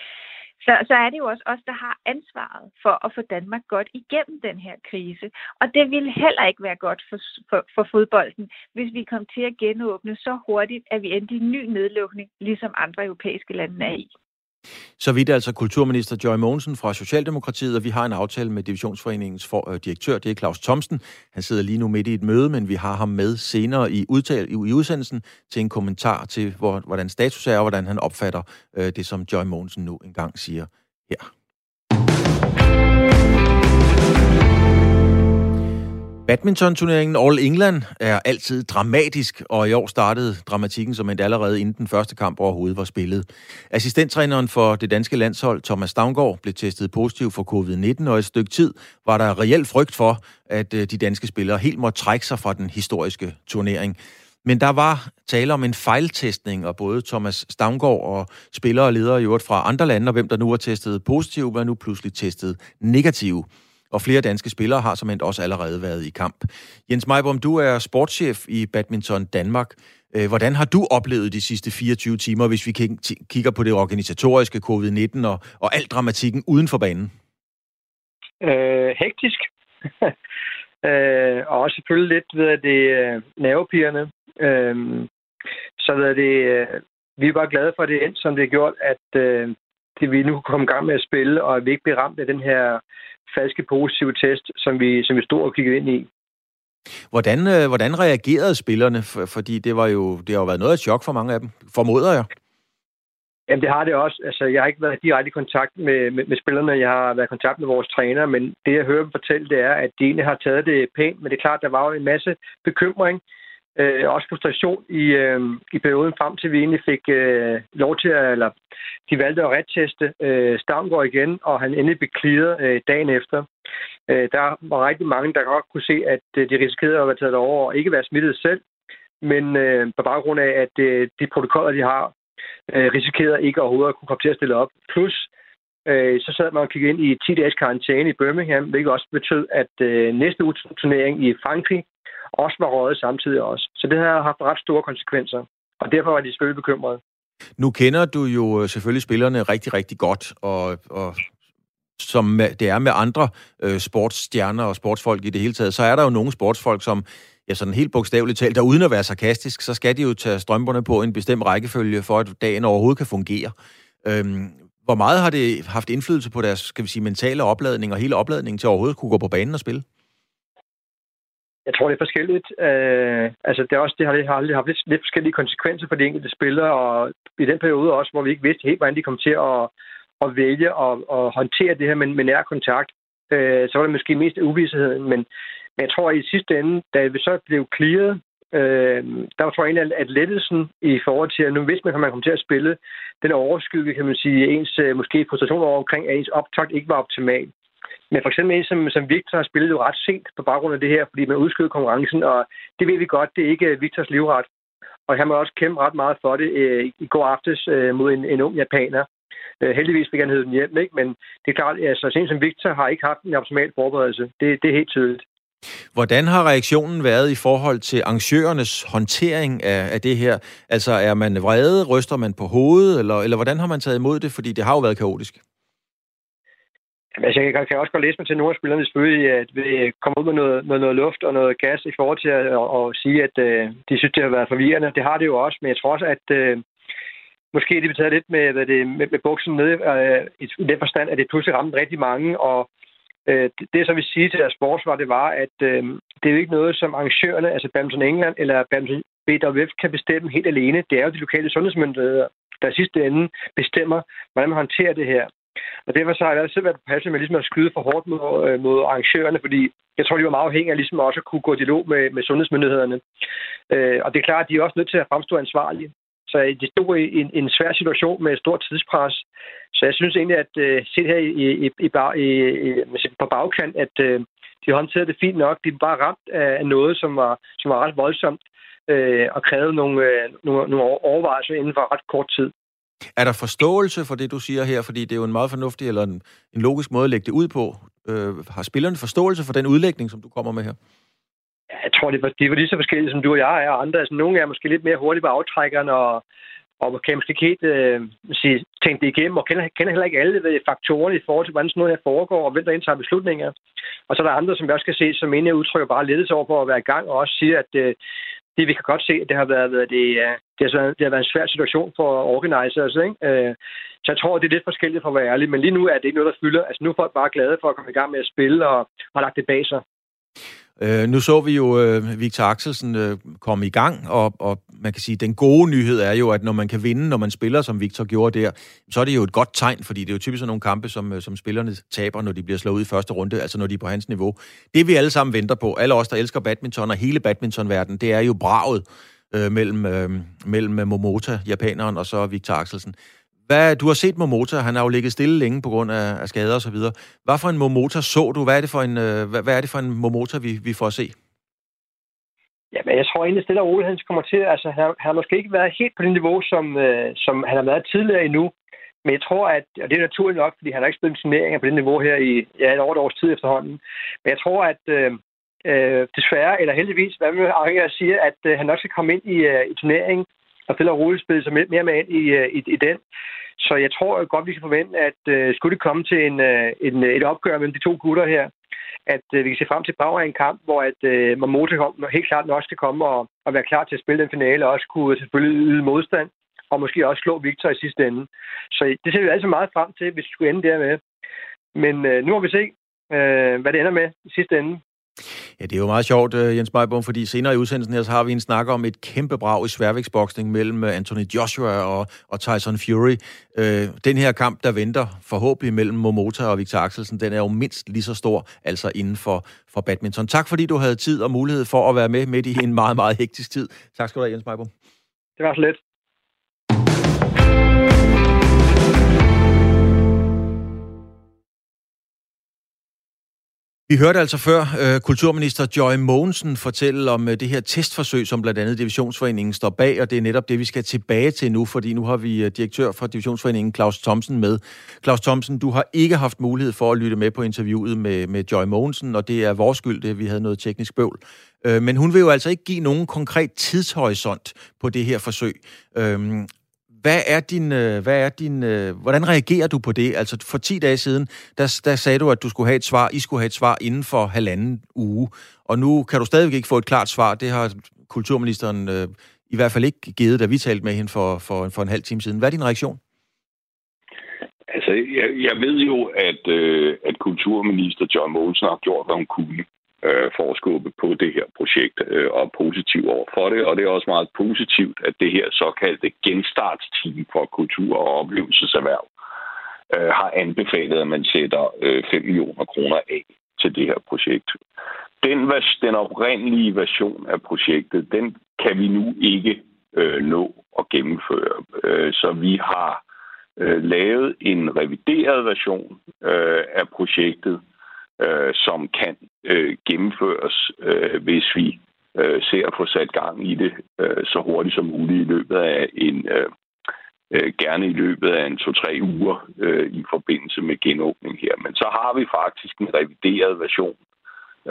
så, så er det jo også os, der har ansvaret for at få Danmark godt igennem den her krise. Og det ville heller ikke være godt for, for, for fodbolden, hvis vi kom til at genåbne så hurtigt, at vi endte i en ny nedlukning, ligesom andre europæiske lande er i. Så vidt altså kulturminister Joy Mogensen fra Socialdemokratiet, og vi har en aftale med Divisionsforeningens for, øh, direktør, det er Claus Thomsen. Han sidder lige nu midt i et møde, men vi har ham med senere i, udtal, i, i udsendelsen til en kommentar til, hvor, hvordan status er, og hvordan han opfatter øh, det, som Joy Mogensen nu engang siger her. Badmintonturneringen All England er altid dramatisk, og i år startede dramatikken som en allerede inden den første kamp overhovedet var spillet. Assistenttræneren for det danske landshold, Thomas Stavngård, blev testet positiv for covid-19, og et stykke tid var der reelt frygt for, at øh, de danske spillere helt måtte trække sig fra den historiske turnering. Men der var tale om en fejltestning, og både Thomas Stavngård og spillere og ledere i øvrigt fra andre lande, og hvem der nu er testet positiv, var nu pludselig testet negativ og flere danske spillere har som også allerede været i kamp. Jens Meibom, du er sportschef i Badminton Danmark. Øh, hvordan har du oplevet de sidste 24 timer, hvis vi kigger på det organisatoriske covid-19 og, og al dramatikken uden for banen? Øh, hektisk. øh, og også selvfølgelig lidt ved at det øh, nervepirrende. Øh, så ved det, øh, vi er bare glade for, at det endte, som det er gjort, at øh, det, vi nu kunne komme i gang med at spille, og at vi ikke bliver ramt af den her falske positive test, som vi, som vi stod og kiggede ind i. Hvordan, øh, hvordan reagerede spillerne? For, fordi det, var jo, det har jo været noget af et chok for mange af dem, formoder jeg. Jamen, det har det også. Altså, jeg har ikke været direkte i kontakt med, med, med spillerne. Jeg har været i kontakt med vores træner, men det, jeg hører dem fortælle, det er, at de egentlig har taget det pænt. Men det er klart, der var jo en masse bekymring øh, også frustration i, øh, i perioden frem til, vi egentlig fik øh, lov til at, eller de valgte at retteste øh, Stavngård igen, og han endelig blev clearet øh, dagen efter. Øh, der var rigtig mange, der godt kunne se, at øh, de risikerede at være taget over og ikke være smittet selv, men øh, på baggrund af, at øh, de protokoller, de har, øh, risikerede ikke overhovedet at kunne komme til at stille op. Plus, øh, så sad man og kiggede ind i 10 dages karantæne i Birmingham, hvilket også betød, at øh, næste uges turnering i Frankrig også var røget samtidig også. Så det her har haft ret store konsekvenser, og derfor var de selvfølgelig bekymrede. Nu kender du jo øh, selvfølgelig spillerne rigtig, rigtig godt, og, og som det er med andre øh, sportsstjerner og sportsfolk i det hele taget, så er der jo nogle sportsfolk, som ja, sådan helt bogstaveligt talt, der uden at være sarkastisk, så skal de jo tage strømperne på en bestemt rækkefølge, for at dagen overhovedet kan fungere. Øhm, hvor meget har det haft indflydelse på deres, skal vi sige, mentale opladning og hele opladningen til overhovedet kunne gå på banen og spille? Jeg tror, det er forskelligt. Øh, altså, det, er også, det har, det har aldrig haft lidt, lidt forskellige konsekvenser for de enkelte spillere, og i den periode også, hvor vi ikke vidste helt, hvordan de kom til at, at vælge og at håndtere det her med, med nær kontakt, øh, så var det måske mest uvidsheden. Men, men jeg tror, at i sidste ende, da vi så blev clearet, øh, der var tror jeg egentlig, at lettelsen i forhold til, at nu vidste man, at man kom til at spille, den overskygge, kan man sige, ens øh, måske frustration over omkring, at ens optakt ikke var optimal. Men for eksempel en som, som Victor har spillet jo ret sent på baggrund af det her, fordi man udskød konkurrencen, og det ved vi godt, det er ikke øh, Victors livret. Og han må også kæmpe ret meget for det øh, i går aftes øh, mod en, en ung japaner. Øh, heldigvis fik han hedde den hjem, ikke? men det er klart, at altså, som Victor har ikke haft en optimal forberedelse. Det, det er helt tydeligt. Hvordan har reaktionen været i forhold til arrangørernes håndtering af, af det her? Altså er man vrede, ryster man på hovedet, eller, eller hvordan har man taget imod det? Fordi det har jo været kaotisk. Altså, jeg kan også godt læse mig til nogle af spillerne selvfølgelig, øh, at vi øh, kommer ud med noget, med noget luft og noget gas i forhold til at, og, og sige, at øh, de synes, det har været forvirrende. Det har det jo også, men jeg tror også, at øh, måske de taget lidt med, hvad det, med, med buksen nede øh, i den forstand, at det pludselig ramte rigtig mange, og øh, det, det, som vi sige til deres sportsvar, det var, at øh, det er jo ikke noget, som arrangørerne, altså Badminton England eller Badminton BWF, kan bestemme helt alene. Det er jo de lokale sundhedsmyndigheder, der i sidste ende bestemmer, hvordan man håndterer det her. Og derfor så har jeg altid været passet med ligesom at skyde for hårdt mod, øh, mod arrangørerne, fordi jeg tror, de var meget afhængige af ligesom også at kunne gå i dialog med, med sundhedsmyndighederne. Øh, og det er klart, at de er også nødt til at fremstå ansvarlige. Så øh, de stod i en, en svær situation med et stort tidspres. Så jeg synes egentlig, at uh, set her i, i, i, i, i, på bagkant, at uh, de håndterede det fint nok. De var bare ramt af noget, som var, som var ret voldsomt uh, og krævede nogle, uh, nogle, nogle overvejelser inden for ret kort tid. Er der forståelse for det, du siger her? Fordi det er jo en meget fornuftig eller en, en logisk måde at lægge det ud på. Øh, har spillerne forståelse for den udlægning, som du kommer med her? Jeg tror, det var, det var lige så forskellige, som du og jeg er og andre. Altså, nogle er måske lidt mere hurtige på aftrækkerne og, og kan måske ikke helt øh, sige, tænke det igennem, og kender, kender heller ikke alle ved faktorerne i forhold til, hvordan sådan noget her foregår, og hvem der indtager beslutninger. Og så er der andre, som jeg også kan se, som egentlig udtrykker bare ledelse over på at være i gang, og også siger, at øh, det vi kan godt se, at det har været, det, øh, det, har, været, det har været en svær situation for organisers. Ikke? Øh, så jeg tror, det er lidt forskelligt for at være ærlig. Men lige nu er det ikke noget, der fylder. Altså nu er folk bare glade for at komme i gang med at spille og har lagt det bag sig. Øh, nu så vi jo øh, Victor Axelsen øh, komme i gang, og, og man kan sige, den gode nyhed er jo, at når man kan vinde, når man spiller, som Victor gjorde der, så er det jo et godt tegn, fordi det er jo typisk sådan nogle kampe, som, øh, som spillerne taber, når de bliver slået ud i første runde, altså når de er på hans niveau. Det vi alle sammen venter på, alle os, der elsker badminton og hele badmintonverdenen, det er jo braget øh, mellem, øh, mellem Momota, japaneren, og så Victor Axelsen. Hvad, du har set Momota, han har jo ligget stille længe på grund af, af skader og så videre. Hvad for en Momota så du? Hvad er det for en, øh, hvad, hvad er det for en Momota, vi, vi får at se? Ja, men jeg tror egentlig stille og roligt, han kommer til, altså han, han har måske ikke været helt på det niveau, som, øh, som han har været tidligere endnu. Men jeg tror, at, og det er naturligt nok, fordi han har ikke spillet turneringer på det niveau her i ja, et over et års tid efterhånden. Men jeg tror, at øh, øh, desværre, eller heldigvis, hvad man Arke siger, at øh, han nok skal komme ind i, øh, i turneringen og stille og roligt spille sig mere med ind i, øh, i, i den. Så jeg tror godt, vi kan forvente, at øh, skulle det komme til en, øh, en, et opgør mellem de to gutter her, at øh, vi kan se frem til bag en kamp, hvor at øh, Mamoto helt klart nok skal komme og, og være klar til at spille den finale, og også kunne selvfølgelig yde modstand, og måske også slå Victor i sidste ende. Så det ser vi altså meget frem til, hvis vi skulle ende dermed. Men øh, nu må vi se, øh, hvad det ender med i sidste ende. Ja, det er jo meget sjovt, øh, Jens Meibom, fordi senere i udsendelsen her, så har vi en snak om et kæmpe brag i sværvægtsboksning mellem øh, Anthony Joshua og, og Tyson Fury. Øh, den her kamp, der venter forhåbentlig mellem Momota og Victor Axelsen, den er jo mindst lige så stor, altså inden for, for badminton. Tak fordi du havde tid og mulighed for at være med midt i en meget, meget hektisk tid. Tak skal du have, Jens Meibom. Det var så lidt. Vi hørte altså før øh, kulturminister Joy Mogensen fortælle om øh, det her testforsøg, som blandt andet Divisionsforeningen står bag, og det er netop det, vi skal tilbage til nu, fordi nu har vi øh, direktør for Divisionsforeningen, Claus Thomsen, med. Claus Thomsen, du har ikke haft mulighed for at lytte med på interviewet med, med Joy Mogensen, og det er vores skyld, det vi havde noget teknisk bøvl. Øh, men hun vil jo altså ikke give nogen konkret tidshorisont på det her forsøg. Øh, hvad er din, øh, hvad er din, øh, hvordan reagerer du på det? Altså for 10 dage siden, der, der sagde du, at du skulle have et svar, I skulle have et svar inden for halvanden uge. Og nu kan du stadigvæk ikke få et klart svar. Det har kulturministeren øh, i hvert fald ikke givet, da vi talte med hende for, for, for en halv time siden. Hvad er din reaktion? Altså, jeg, jeg ved jo, at, øh, at kulturminister John Mogensen har gjort, hvad hun kunne øh, for at skubbe på det her projekt øh, og er positiv over for det. Og det er også meget positivt, at det her såkaldte genstartsteam for kultur- og oplevelseserhverv øh, har anbefalet, at man sætter øh, 5 millioner kroner af til det her projekt. Den, den oprindelige version af projektet, den kan vi nu ikke øh, nå at gennemføre. Øh, så vi har øh, lavet en revideret version øh, af projektet, øh, som kan øh, gennemføres, øh, hvis vi øh, ser at få sat gang i det øh, så hurtigt som muligt i løbet af en øh, øh, gerne i løbet af en to-tre uger øh, i forbindelse med genåbning her. Men så har vi faktisk en revideret version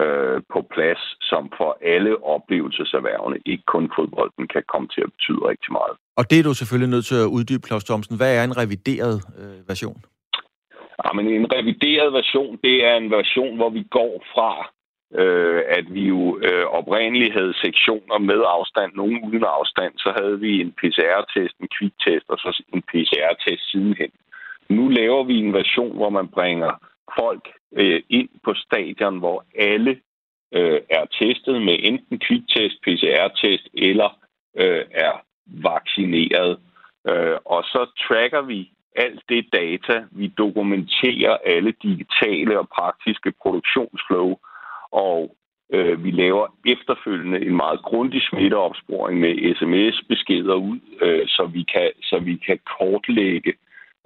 øh, på plads, som for alle oplevelseserhvervene, ikke kun fodbolden, kan komme til at betyde rigtig meget. Og det er du selvfølgelig nødt til at uddybe, Claus Thomsen. Hvad er en revideret øh, version? Ja, men en revideret version, det er en version, hvor vi går fra, øh, at vi jo øh, oprindeligt havde sektioner med afstand, nogen uden afstand, så havde vi en PCR-test, en kviktest og så en PCR-test sidenhen. Nu laver vi en version, hvor man bringer folk øh, ind på stadion, hvor alle øh, er testet med enten kviktest, PCR-test eller øh, er vaccineret. Øh, og så tracker vi alt det data, vi dokumenterer alle digitale og praktiske produktionsflow, og øh, vi laver efterfølgende en meget grundig smitteopsporing med sms-beskeder ud, øh, så, vi kan, så vi kan kortlægge,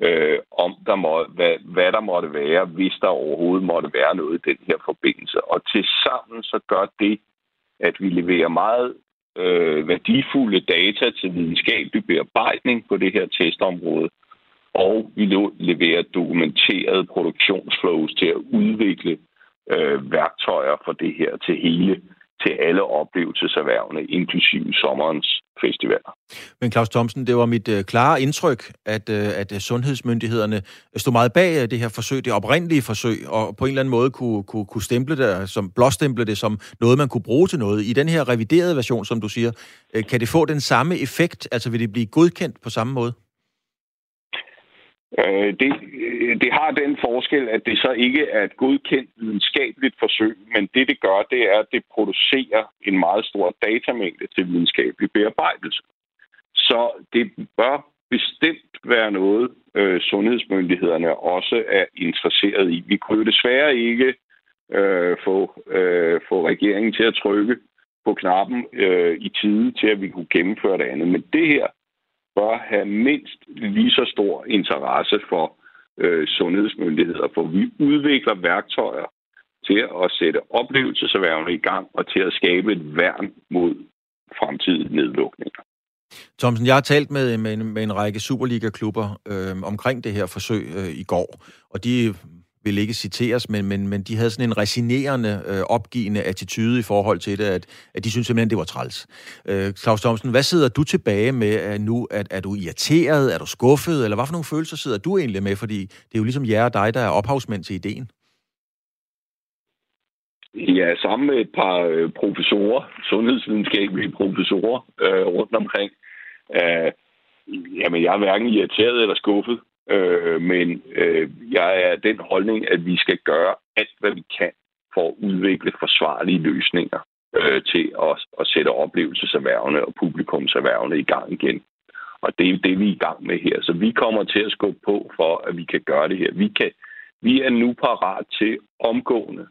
øh, om der må, hvad, hvad der måtte være, hvis der overhovedet måtte være noget i den her forbindelse. Og til sammen så gør det, at vi leverer meget øh, værdifulde data til videnskabelig bearbejdning på det her testområde, og vi leverer dokumenterede produktionsflows til at udvikle øh, værktøjer for det her til hele til alle oplevelseserhvervene, inklusive sommerens festivaler. Men Claus Thomsen, det var mit øh, klare indtryk, at, øh, at øh, sundhedsmyndighederne stod meget bag øh, det her forsøg, det oprindelige forsøg, og på en eller anden måde kunne, kunne, kunne stemple det, som blåstemple det som noget, man kunne bruge til noget. I den her reviderede version, som du siger, øh, kan det få den samme effekt? Altså vil det blive godkendt på samme måde? Øh, det, det har den forskel, at det så ikke er et godkendt videnskabeligt forsøg, men det, det gør, det er, at det producerer en meget stor datamængde til videnskabelig bearbejdelse. Så det bør bestemt være noget, øh, sundhedsmyndighederne også er interesseret i. Vi kunne jo desværre ikke øh, få, øh, få regeringen til at trykke på knappen øh, i tide til, at vi kunne gennemføre det andet. Men det her bør have mindst lige så stor interesse for øh, sundhedsmyndigheder, for vi udvikler værktøjer til at sætte oplevelseserhvervene i gang og til at skabe et værn mod fremtidige nedlukninger. Thomsen, jeg har talt med, med, med en række Superliga-klubber øh, omkring det her forsøg øh, i går, og de vil ikke citeres, men, men, men de havde sådan en resinerende, øh, opgivende attitude i forhold til det, at, at de synes simpelthen, det var træls. Øh, Claus Thomsen, hvad sidder du tilbage med at nu? Er, er du irriteret? Er du skuffet? Eller hvad for nogle følelser sidder du egentlig med? Fordi det er jo ligesom jer og dig, der er ophavsmænd til ideen. Ja, sammen med et par øh, professorer, sundhedsvidenskabelige professorer øh, rundt omkring. Øh, jamen, jeg er hverken irriteret eller skuffet. Øh, men øh, jeg er den holdning, at vi skal gøre alt, hvad vi kan for at udvikle forsvarlige løsninger øh, til at, at sætte oplevelseserhvervene og publikumserhvervene i gang igen. Og det er det, vi er i gang med her. Så vi kommer til at skubbe på for, at vi kan gøre det her. Vi, kan, vi er nu parat til omgående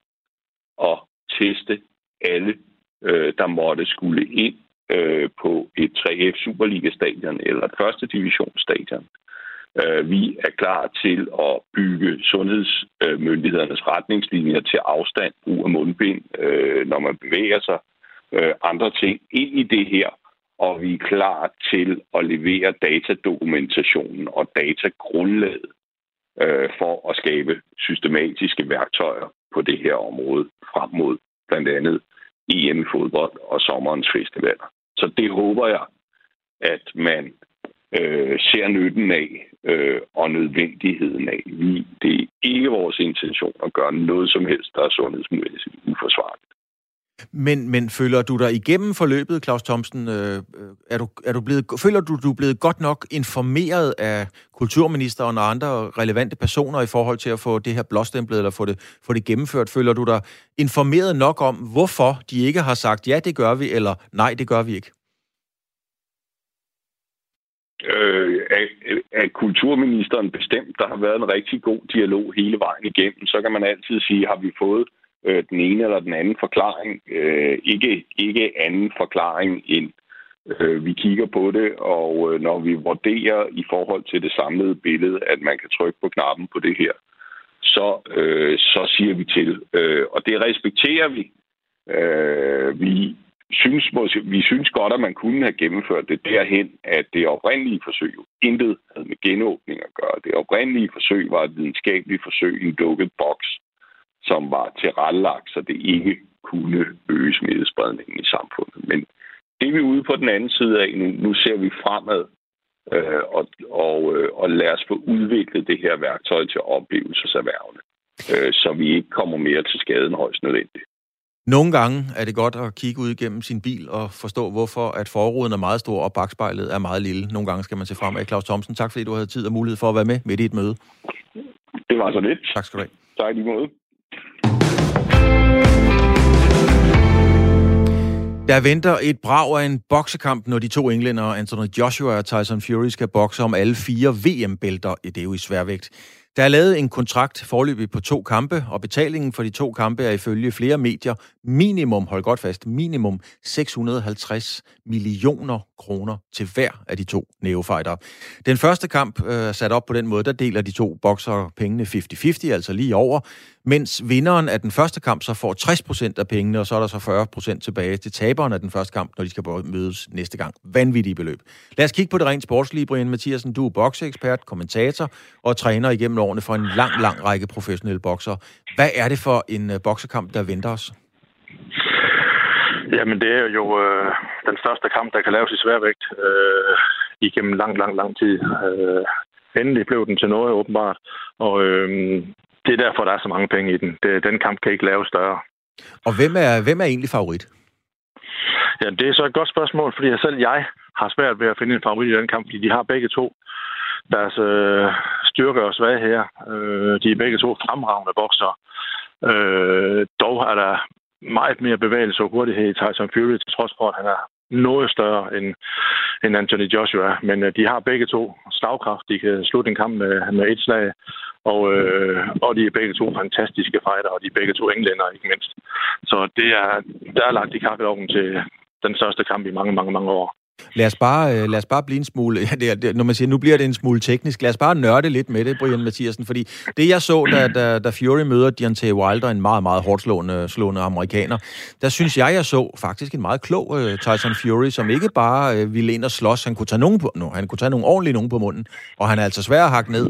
at teste alle, øh, der måtte skulle ind øh, på et 3F Superliga-stadion eller et første divisionsstadion. Øh, vi er klar til at bygge sundhedsmyndighedernes retningslinjer til afstand, brug af mundbind, øh, når man bevæger sig, øh, andre ting ind i det her, og vi er klar til at levere datadokumentationen og datagrundlaget for at skabe systematiske værktøjer på det her område frem mod blandt andet EM i fodbold og sommerens festivaler. Så det håber jeg, at man øh, ser nytten af øh, og nødvendigheden af. Vi, det er ikke vores intention at gøre noget som helst, der er sundhedsmæssigt uforsvarligt. Men, men føler du dig igennem forløbet, Claus Thomsen? Øh, øh, er du, er du blevet, føler du, du er blevet godt nok informeret af kulturministeren og andre relevante personer i forhold til at få det her blåstemplet eller få det, få det gennemført? Føler du dig informeret nok om, hvorfor de ikke har sagt, ja, det gør vi, eller nej, det gør vi ikke? Øh, af, af kulturministeren bestemt. Der har været en rigtig god dialog hele vejen igennem. Så kan man altid sige, har vi fået øh, den ene eller den anden forklaring? Øh, ikke, ikke anden forklaring end øh, vi kigger på det, og øh, når vi vurderer i forhold til det samlede billede, at man kan trykke på knappen på det her, så, øh, så siger vi til. Øh, og det respekterer vi. Øh, vi synes, vi synes godt, at man kunne have gennemført det derhen, at det oprindelige forsøg jo intet havde med genåbning at gøre. Det oprindelige forsøg var et videnskabeligt forsøg i en lukket boks, som var tilrettelagt, så det ikke kunne øge smittespredningen i samfundet. Men det er vi ude på den anden side af nu. Nu ser vi fremad, øh, og, og, øh, og lad os få udviklet det her værktøj til oplevelseserhvervene, øh, så vi ikke kommer mere til skaden højst nødvendigt. Nogle gange er det godt at kigge ud igennem sin bil og forstå, hvorfor at forruden er meget stor og bagspejlet er meget lille. Nogle gange skal man se fremad. Claus Thomsen, tak fordi du havde tid og mulighed for at være med midt i et møde. Det var så lidt. Tak skal du have. Tak i måde. Der venter et brag af en boksekamp, når de to englænder, Anthony Joshua og Tyson Fury, skal bokse om alle fire VM-bælter. Det er jo i sværvægt. Der er lavet en kontrakt forløbig på to kampe, og betalingen for de to kampe er ifølge flere medier minimum, hold godt fast, minimum 650 millioner kroner til hver af de to neofighter. Den første kamp øh, er sat op på den måde, der deler de to bokser pengene 50-50, altså lige over, mens vinderen af den første kamp så får 60% af pengene, og så er der så 40% tilbage til taberen af den første kamp, når de skal mødes næste gang. Vanvittige beløb. Lad os kigge på det rent sportslige, Brian Mathiasen. Du er bokseekspert, kommentator og træner igennem årene for en lang, lang række professionelle bokser. Hvad er det for en øh, boksekamp, der venter os? Jamen, det er jo øh, den største kamp, der kan laves i sværvægt øh, igennem lang, lang, lang tid. Øh, endelig blev den til noget, åbenbart. Og øh, det er derfor, der er så mange penge i den. Det, den kamp kan ikke laves større. Og hvem er, hvem er egentlig favorit? Ja, det er så et godt spørgsmål, fordi selv jeg har svært ved at finde en favorit i den kamp, fordi de har begge to deres øh, styrke og svagheder. Øh, de er begge to fremragende bokser. Øh, dog er der meget mere bevægelse og hurtighed i Tyson Fury, til trods for, at han er noget større end, end Anthony Joshua. Men øh, de har begge to slagkraft. De kan slutte en kamp med, med et slag. Og, øh, og de er begge to fantastiske fighter, og de er begge to englænder, ikke mindst. Så det er, der er lagt i kakkeloven til den største kamp i mange, mange, mange år. Lad os bare, øh, lad os bare blive en smule, ja, det er, det, når man siger, nu bliver det en smule teknisk, lad os bare nørde lidt med det, Brian Mathiasen, fordi det jeg så, da, da, da Fury møder Deontay Wilder, en meget, meget hårdt slående, slående amerikaner, der synes jeg, jeg så faktisk en meget klog uh, Tyson Fury, som ikke bare uh, ville ind og slås, han kunne tage nogen på, no, han kunne tage nogle ordentlige nogen på munden, og han er altså svær at hakke ned.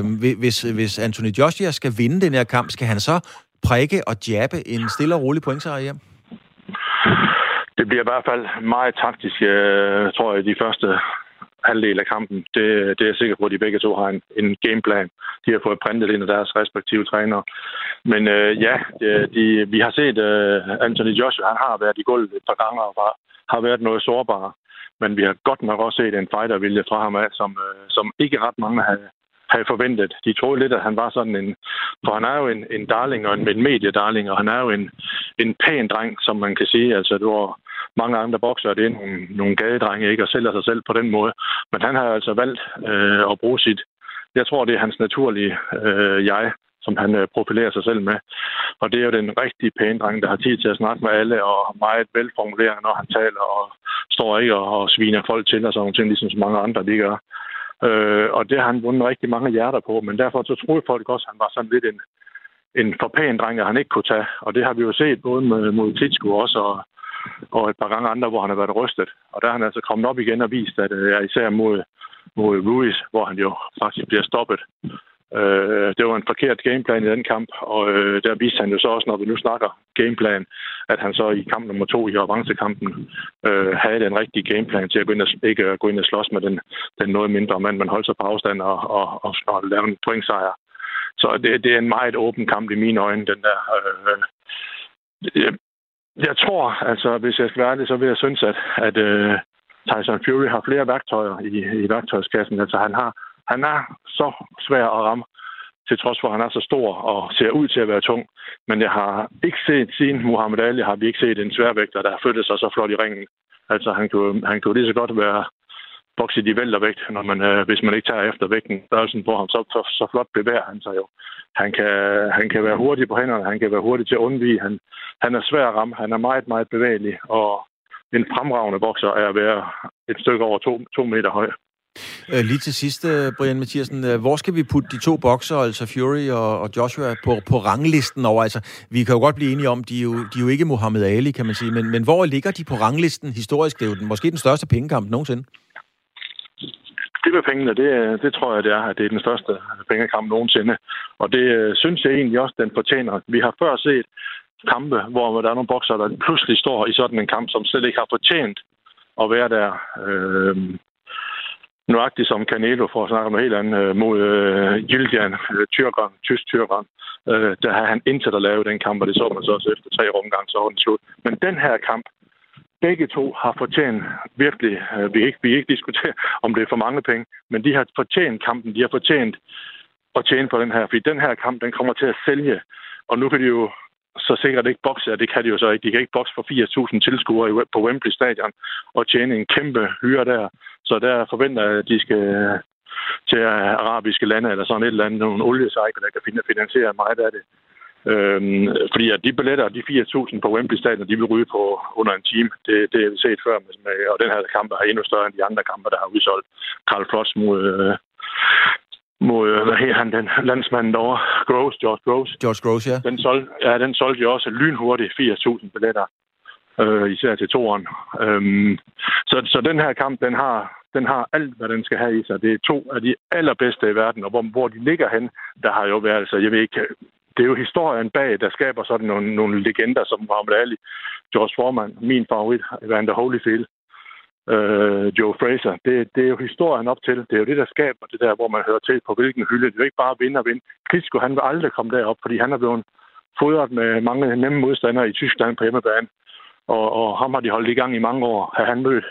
Uh, hvis, hvis Anthony Joshua skal vinde den her kamp, skal han så prikke og jabbe en stille og rolig pointserie hjem? Det bliver i hvert fald meget taktisk, øh, tror jeg, de første halvdel af kampen. Det, det er jeg sikker på, at de begge to har en, en gameplan. De har fået printet ind af deres respektive trænere. Men øh, ja, de, de, vi har set øh, Anthony Joshua, han har været i gulvet et par gange og var, har været noget sårbar. Men vi har godt nok også set en fightervilje fra ham af, som, øh, som ikke ret mange havde, havde forventet. De troede lidt, at han var sådan en... For han er jo en, en darling og en, en mediedarling, og han er jo en, en pæn dreng, som man kan sige. Altså, du har mange andre bokser, det er nogle, nogle gadedrenge, ikke? Og sælger sig selv på den måde. Men han har altså valgt øh, at bruge sit... Jeg tror, det er hans naturlige øh, jeg, som han øh, profilerer sig selv med. Og det er jo den rigtige pæne dreng, der har tid til at snakke med alle, og meget velformuleret, når han taler, og står ikke og, og sviner folk til, og sådan nogle ting, ligesom så mange andre, de gør. Øh, og det har han vundet rigtig mange hjerter på, men derfor så troede folk også, at han var sådan lidt en, en forpæn dreng, at han ikke kunne tage. Og det har vi jo set både med, mod Titsko også, og, og et par gange andre, hvor han har været rystet. Og der er han altså kommet op igen og vist, at øh, især mod, mod Ruiz, hvor han jo faktisk bliver stoppet. Øh, det var en forkert gameplan i den kamp, og øh, der viste han jo så også, når vi nu snakker gameplan, at han så i kamp nummer to i avancekampen øh, havde den rigtige gameplan til at gå ind og, ikke at gå ind og slås med den, den noget mindre mand, men holdt sig på afstand og, og, og, og lave en pointsejr. Så det, det er en meget åben kamp i mine øjne, den der. Øh, øh jeg, jeg tror, altså hvis jeg skal være det, så vil jeg synes, at, at øh, Tyson Fury har flere værktøjer i, i værktøjskassen. Altså han har han er så svær at ramme, til trods for, at han er så stor og ser ud til at være tung. Men jeg har ikke set, siden Muhammad Ali, har vi ikke set en sværvægter, der har flyttet sig så flot i ringen. Altså, han kunne, han kunne lige så godt være bokset i væltervægt, når man, øh, hvis man ikke tager efter vægten. Størrelsen på ham, så, så, så flot bevæger han sig jo. Han kan, han kan være hurtig på hænderne, han kan være hurtig til at undvige. Han, han er svær at ramme, han er meget, meget bevægelig, og en fremragende bokser er at være et stykke over to, to meter høj. Øh, lige til sidst, øh, Brian Mathiasen, øh, hvor skal vi putte de to bokser, altså Fury og, og Joshua, på, på ranglisten over? Altså, vi kan jo godt blive enige om, de er jo, de er jo ikke Muhammad Ali, kan man sige, men, men hvor ligger de på ranglisten historisk? Det er jo den, måske den største pengekamp nogensinde. Det med pengene, det, det tror jeg, det er, at det er den største pengekamp nogensinde. Og det øh, synes jeg egentlig også, den fortjener. Vi har før set kampe, hvor der er nogle bokser, der pludselig står i sådan en kamp, som slet ikke har fortjent at være der. Øh, nøjagtigt som Canelo, for at snakke om helt andet, øh, mod øh, Yildian, øh, tyrkeren, tysk tyrkeren. Øh, der har han intet at lave den kamp, og det så man så også efter tre omgange, så var den slut. Men den her kamp, begge to har fortjent virkelig, øh, vi ikke, vi ikke diskutere, om det er for mange penge, men de har fortjent kampen, de har fortjent at tjene på den her, fordi den her kamp, den kommer til at sælge, og nu kan de jo så sikkert ikke bokse, og det kan de jo så ikke. De kan ikke bokse for 80.000 tilskuere på Wembley Stadion og tjene en kæmpe hyre der. Så der forventer jeg, at de skal til arabiske lande eller sådan et eller andet, nogle oliesejker, der kan finansiere meget af det. Øhm, fordi at de billetter, de 4.000 på Wembley Stadion, de vil ryge på under en time. Det, det har vi set før, med, og den her kamp er endnu større end de andre kampe, der har udsolgt. Karl Frost mod, øh, mod, øh, hvad hedder han, den landsmanden derovre, Groves, George Groves. George Groves, ja. Den, solg, ja, den solgte jo også lynhurtigt 80.000 billetter, øh, især til toeren. Øhm, så, så den her kamp, den har, den har alt, hvad den skal have i sig. Det er to af de allerbedste i verden, og hvor, hvor de ligger hen, der har jo været, altså, jeg ved ikke, det er jo historien bag, der skaber sådan nogle, nogle legender som Muhammad Ali, George Foreman, min favorit, Evander Holyfield, øh, Joe Fraser. Det, det er jo historien op til. Det er jo det, der skaber det der, hvor man hører til på hvilken hylde. Det er jo ikke bare vinde og vinde. Klitschko, han vil aldrig komme derop, fordi han er blevet fodret med mange nemme modstandere i Tyskland på hjemmebane. Og, og ham har de holdt i gang i mange år. Har han mødt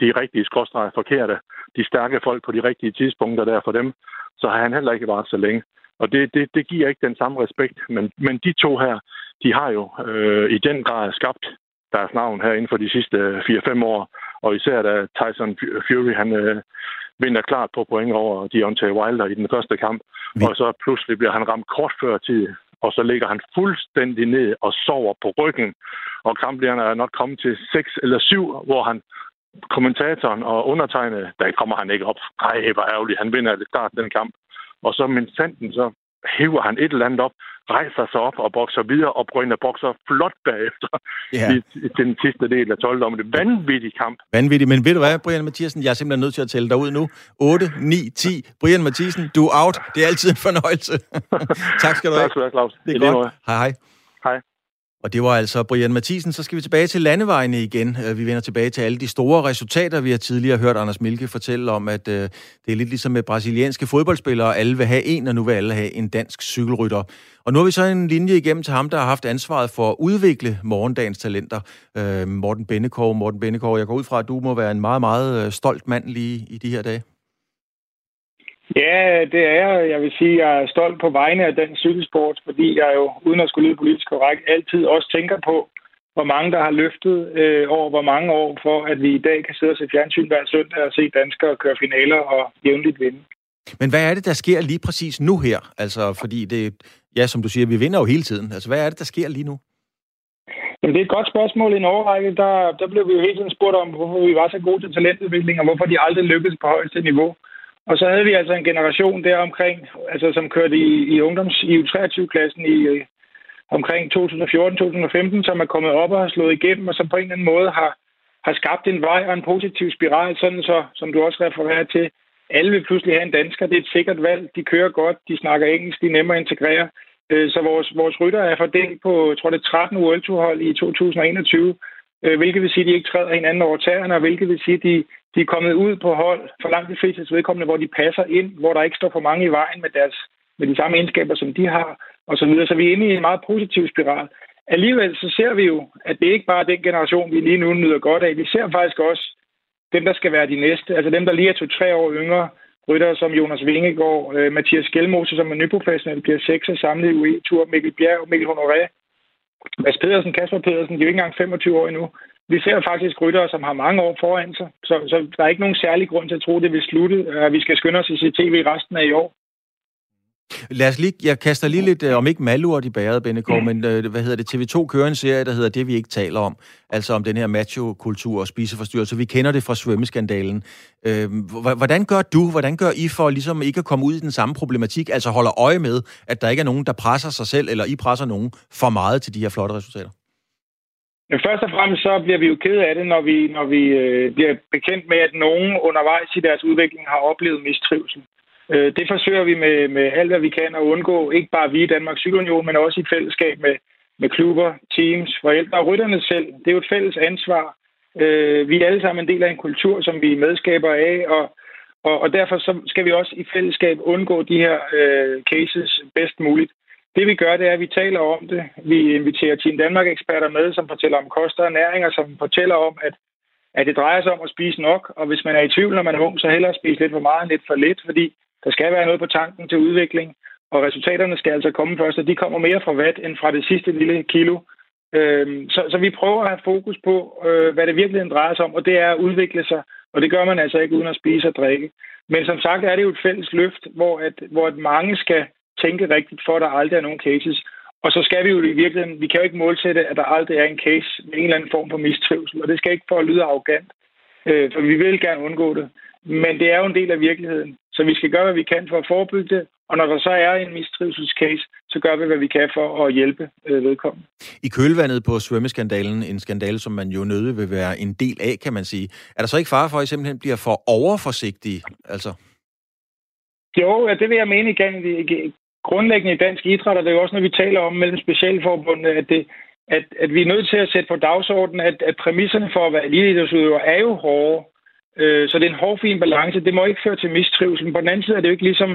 de rigtige skråstreger forkerte, de stærke folk på de rigtige tidspunkter der for dem, så har han heller ikke været så længe. Og det, det, det giver ikke den samme respekt. Men, men de to her, de har jo øh, i den grad skabt deres navn her inden for de sidste 4-5 år. Og især da Tyson Fury, han øh, vinder klart på point over Deontay Wilder i den første kamp. Vi... Og så pludselig bliver han ramt kort før tid og så ligger han fuldstændig ned og sover på ryggen. Og kamplederne er nok kommet til 6 eller 7, hvor han kommentatoren og undertegnet, der kommer han ikke op. Nej, hvor ærgerligt, han vinder det start den kamp. Og så med sanden, så hæver han et eller andet op, rejser sig op og bokser videre, og Brønne bokser flot bagefter ja. i, i den sidste del af 12 dommen. Det vanvittig kamp. Vanvittig, men ved du hvad, Brian Mathisen, jeg er simpelthen nødt til at tælle dig ud nu. 8, 9, 10. Brian Mathisen, du er out. Det er altid en fornøjelse. tak skal du have. Tak skal du have, Claus. Det er godt. Hej, hej. Hej. Og det var altså Brian Mathisen. Så skal vi tilbage til landevejene igen. Øh, vi vender tilbage til alle de store resultater. Vi har tidligere hørt Anders Milke fortælle om, at øh, det er lidt ligesom med brasilianske fodboldspillere. Alle vil have en, og nu vil alle have en dansk cykelrytter. Og nu har vi så en linje igennem til ham, der har haft ansvaret for at udvikle morgendagens talenter. Øh, Morten Bennekov. Morten Bennekov, jeg går ud fra, at du må være en meget, meget øh, stolt mand lige i de her dage. Ja, det er jeg. Jeg vil sige, at jeg er stolt på vegne af den cykelsport, fordi jeg jo, uden at skulle lyde politisk korrekt, altid også tænker på, hvor mange der har løftet øh, over hvor mange år, for at vi i dag kan sidde og se fjernsyn hver søndag og se danskere køre finaler og jævnligt vinde. Men hvad er det, der sker lige præcis nu her? Altså, fordi det, ja, som du siger, vi vinder jo hele tiden. Altså, hvad er det, der sker lige nu? Jamen, det er et godt spørgsmål. I en overrække, der, der blev vi jo hele tiden spurgt om, hvorfor vi var så gode til talentudvikling, og hvorfor de aldrig lykkedes på højeste niveau. Og så havde vi altså en generation der omkring, altså som kørte i, i ungdoms i 23-klassen i øh, omkring 2014-2015, som er kommet op og har slået igennem, og som på en eller anden måde har, har skabt en vej og en positiv spiral, sådan så, som du også refererer til, alle vil pludselig have en dansker. Det er et sikkert valg. De kører godt, de snakker engelsk, de er nemmere at integrere. Øh, så vores, vores rytter er fordelt på, jeg tror det er 13 World Tour hold i 2021, øh, hvilket vil sige, at de ikke træder hinanden over tæerne, og hvilket vil sige, at de, de er kommet ud på hold for langt de fleste vedkommende, hvor de passer ind, hvor der ikke står for mange i vejen med, deres, med de samme egenskaber, som de har, og så videre. Så vi er inde i en meget positiv spiral. Alligevel så ser vi jo, at det ikke bare er den generation, vi lige nu nyder godt af. Vi ser faktisk også dem, der skal være de næste. Altså dem, der lige er to-tre år yngre, rytter som Jonas Vingegaard, øh, Mathias Gjelmose, som er nyprofessionel, bliver sekser samlet i UE-tur, Mikkel Bjerg, Mikkel Honoré, Mads Pedersen, Kasper Pedersen, de er jo ikke engang 25 år endnu vi ser faktisk ryttere, som har mange år foran sig, så, så der er ikke nogen særlig grund til at tro, at det vil slutte, at vi skal skynde os i tv resten af i år. Lad os lige, jeg kaster lige lidt, øh, om ikke malurt i bæret, Bennekov, mm. men øh, hvad hedder det, TV2 kører en serie, der hedder Det, vi ikke taler om, altså om den her macho-kultur og spiseforstyrrelse. Vi kender det fra svømmeskandalen. Øh, hvordan gør du, hvordan gør I for ligesom ikke at komme ud i den samme problematik, altså holder øje med, at der ikke er nogen, der presser sig selv, eller I presser nogen for meget til de her flotte resultater? Men først og fremmest så bliver vi jo ked af det, når vi, når vi øh, bliver bekendt med, at nogen undervejs i deres udvikling har oplevet mistrivsel. Øh, det forsøger vi med, med alt, hvad vi kan at undgå, ikke bare vi i Danmarks Cykelunion, men også i fællesskab med, med klubber, teams, forældre og rytterne selv. Det er jo et fælles ansvar. Øh, vi er alle sammen en del af en kultur, som vi er medskaber af, og, og, og derfor så skal vi også i fællesskab undgå de her øh, cases bedst muligt. Det vi gør, det er, at vi taler om det. Vi inviterer Team Danmark-eksperter med, som fortæller om kost og ernæring, og som fortæller om, at, at det drejer sig om at spise nok. Og hvis man er i tvivl, når man er ung, så hellere spise lidt for meget end lidt for lidt, fordi der skal være noget på tanken til udvikling. Og resultaterne skal altså komme først, og de kommer mere fra vat end fra det sidste lille kilo. Øhm, så, så vi prøver at have fokus på, øh, hvad det virkelig drejer sig om, og det er at udvikle sig. Og det gør man altså ikke uden at spise og drikke. Men som sagt er det jo et fælles løft, hvor, at, hvor at mange skal tænke rigtigt, for at der aldrig er nogen cases. Og så skal vi jo i virkeligheden, vi kan jo ikke målsætte, at der aldrig er en case med en eller anden form for mistrivsel, og det skal ikke for at lyde arrogant, øh, for vi vil gerne undgå det. Men det er jo en del af virkeligheden, så vi skal gøre, hvad vi kan for at forebygge det, og når der så er en mistrivselscase, så gør vi, hvad vi kan for at hjælpe øh, vedkommende. I kølvandet på svømmeskandalen, en skandale, som man jo nødig vil være en del af, kan man sige, er der så ikke fare for, at I simpelthen bliver for overforsigtige? Altså? Jo, ja, det vil jeg mene igen grundlæggende i dansk idræt, og det er jo også, når vi taler om mellem specialforbundene, at, det, at, at vi er nødt til at sætte på dagsordenen, at, at præmisserne for at være eliteidrætsudøver er jo hårde. Øh, så det er en hård, fin balance. Det må ikke føre til mistrivsel. På den anden side er det jo ikke ligesom,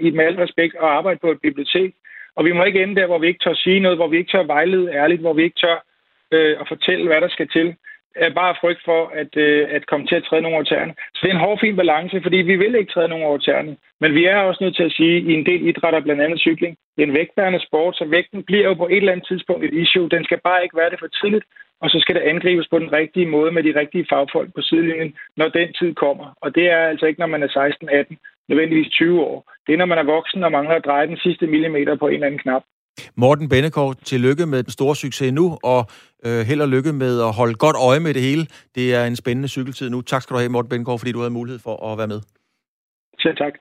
i med al respekt, at arbejde på et bibliotek. Og vi må ikke ende der, hvor vi ikke tør sige noget, hvor vi ikke tør vejlede ærligt, hvor vi ikke tør øh, at fortælle, hvad der skal til er bare frygt for at, øh, at komme til at træde nogle over tæerne. Så det er en hård, fin balance, fordi vi vil ikke træde nogen over tæerne. Men vi er også nødt til at sige, at i en del idrætter, blandt andet cykling, det er en vægtbærende sport, så vægten bliver jo på et eller andet tidspunkt et issue. Den skal bare ikke være det for tidligt, og så skal det angribes på den rigtige måde med de rigtige fagfolk på sidelinjen, når den tid kommer. Og det er altså ikke, når man er 16, 18, nødvendigvis 20 år. Det er, når man er voksen og mangler at dreje den sidste millimeter på en eller anden knap. Morten Bennekov, tillykke med den store succes nu, og øh, held og lykke med at holde godt øje med det hele. Det er en spændende cykeltid nu. Tak skal du have, Morten Bennekov, fordi du havde mulighed for at være med. Selv tak.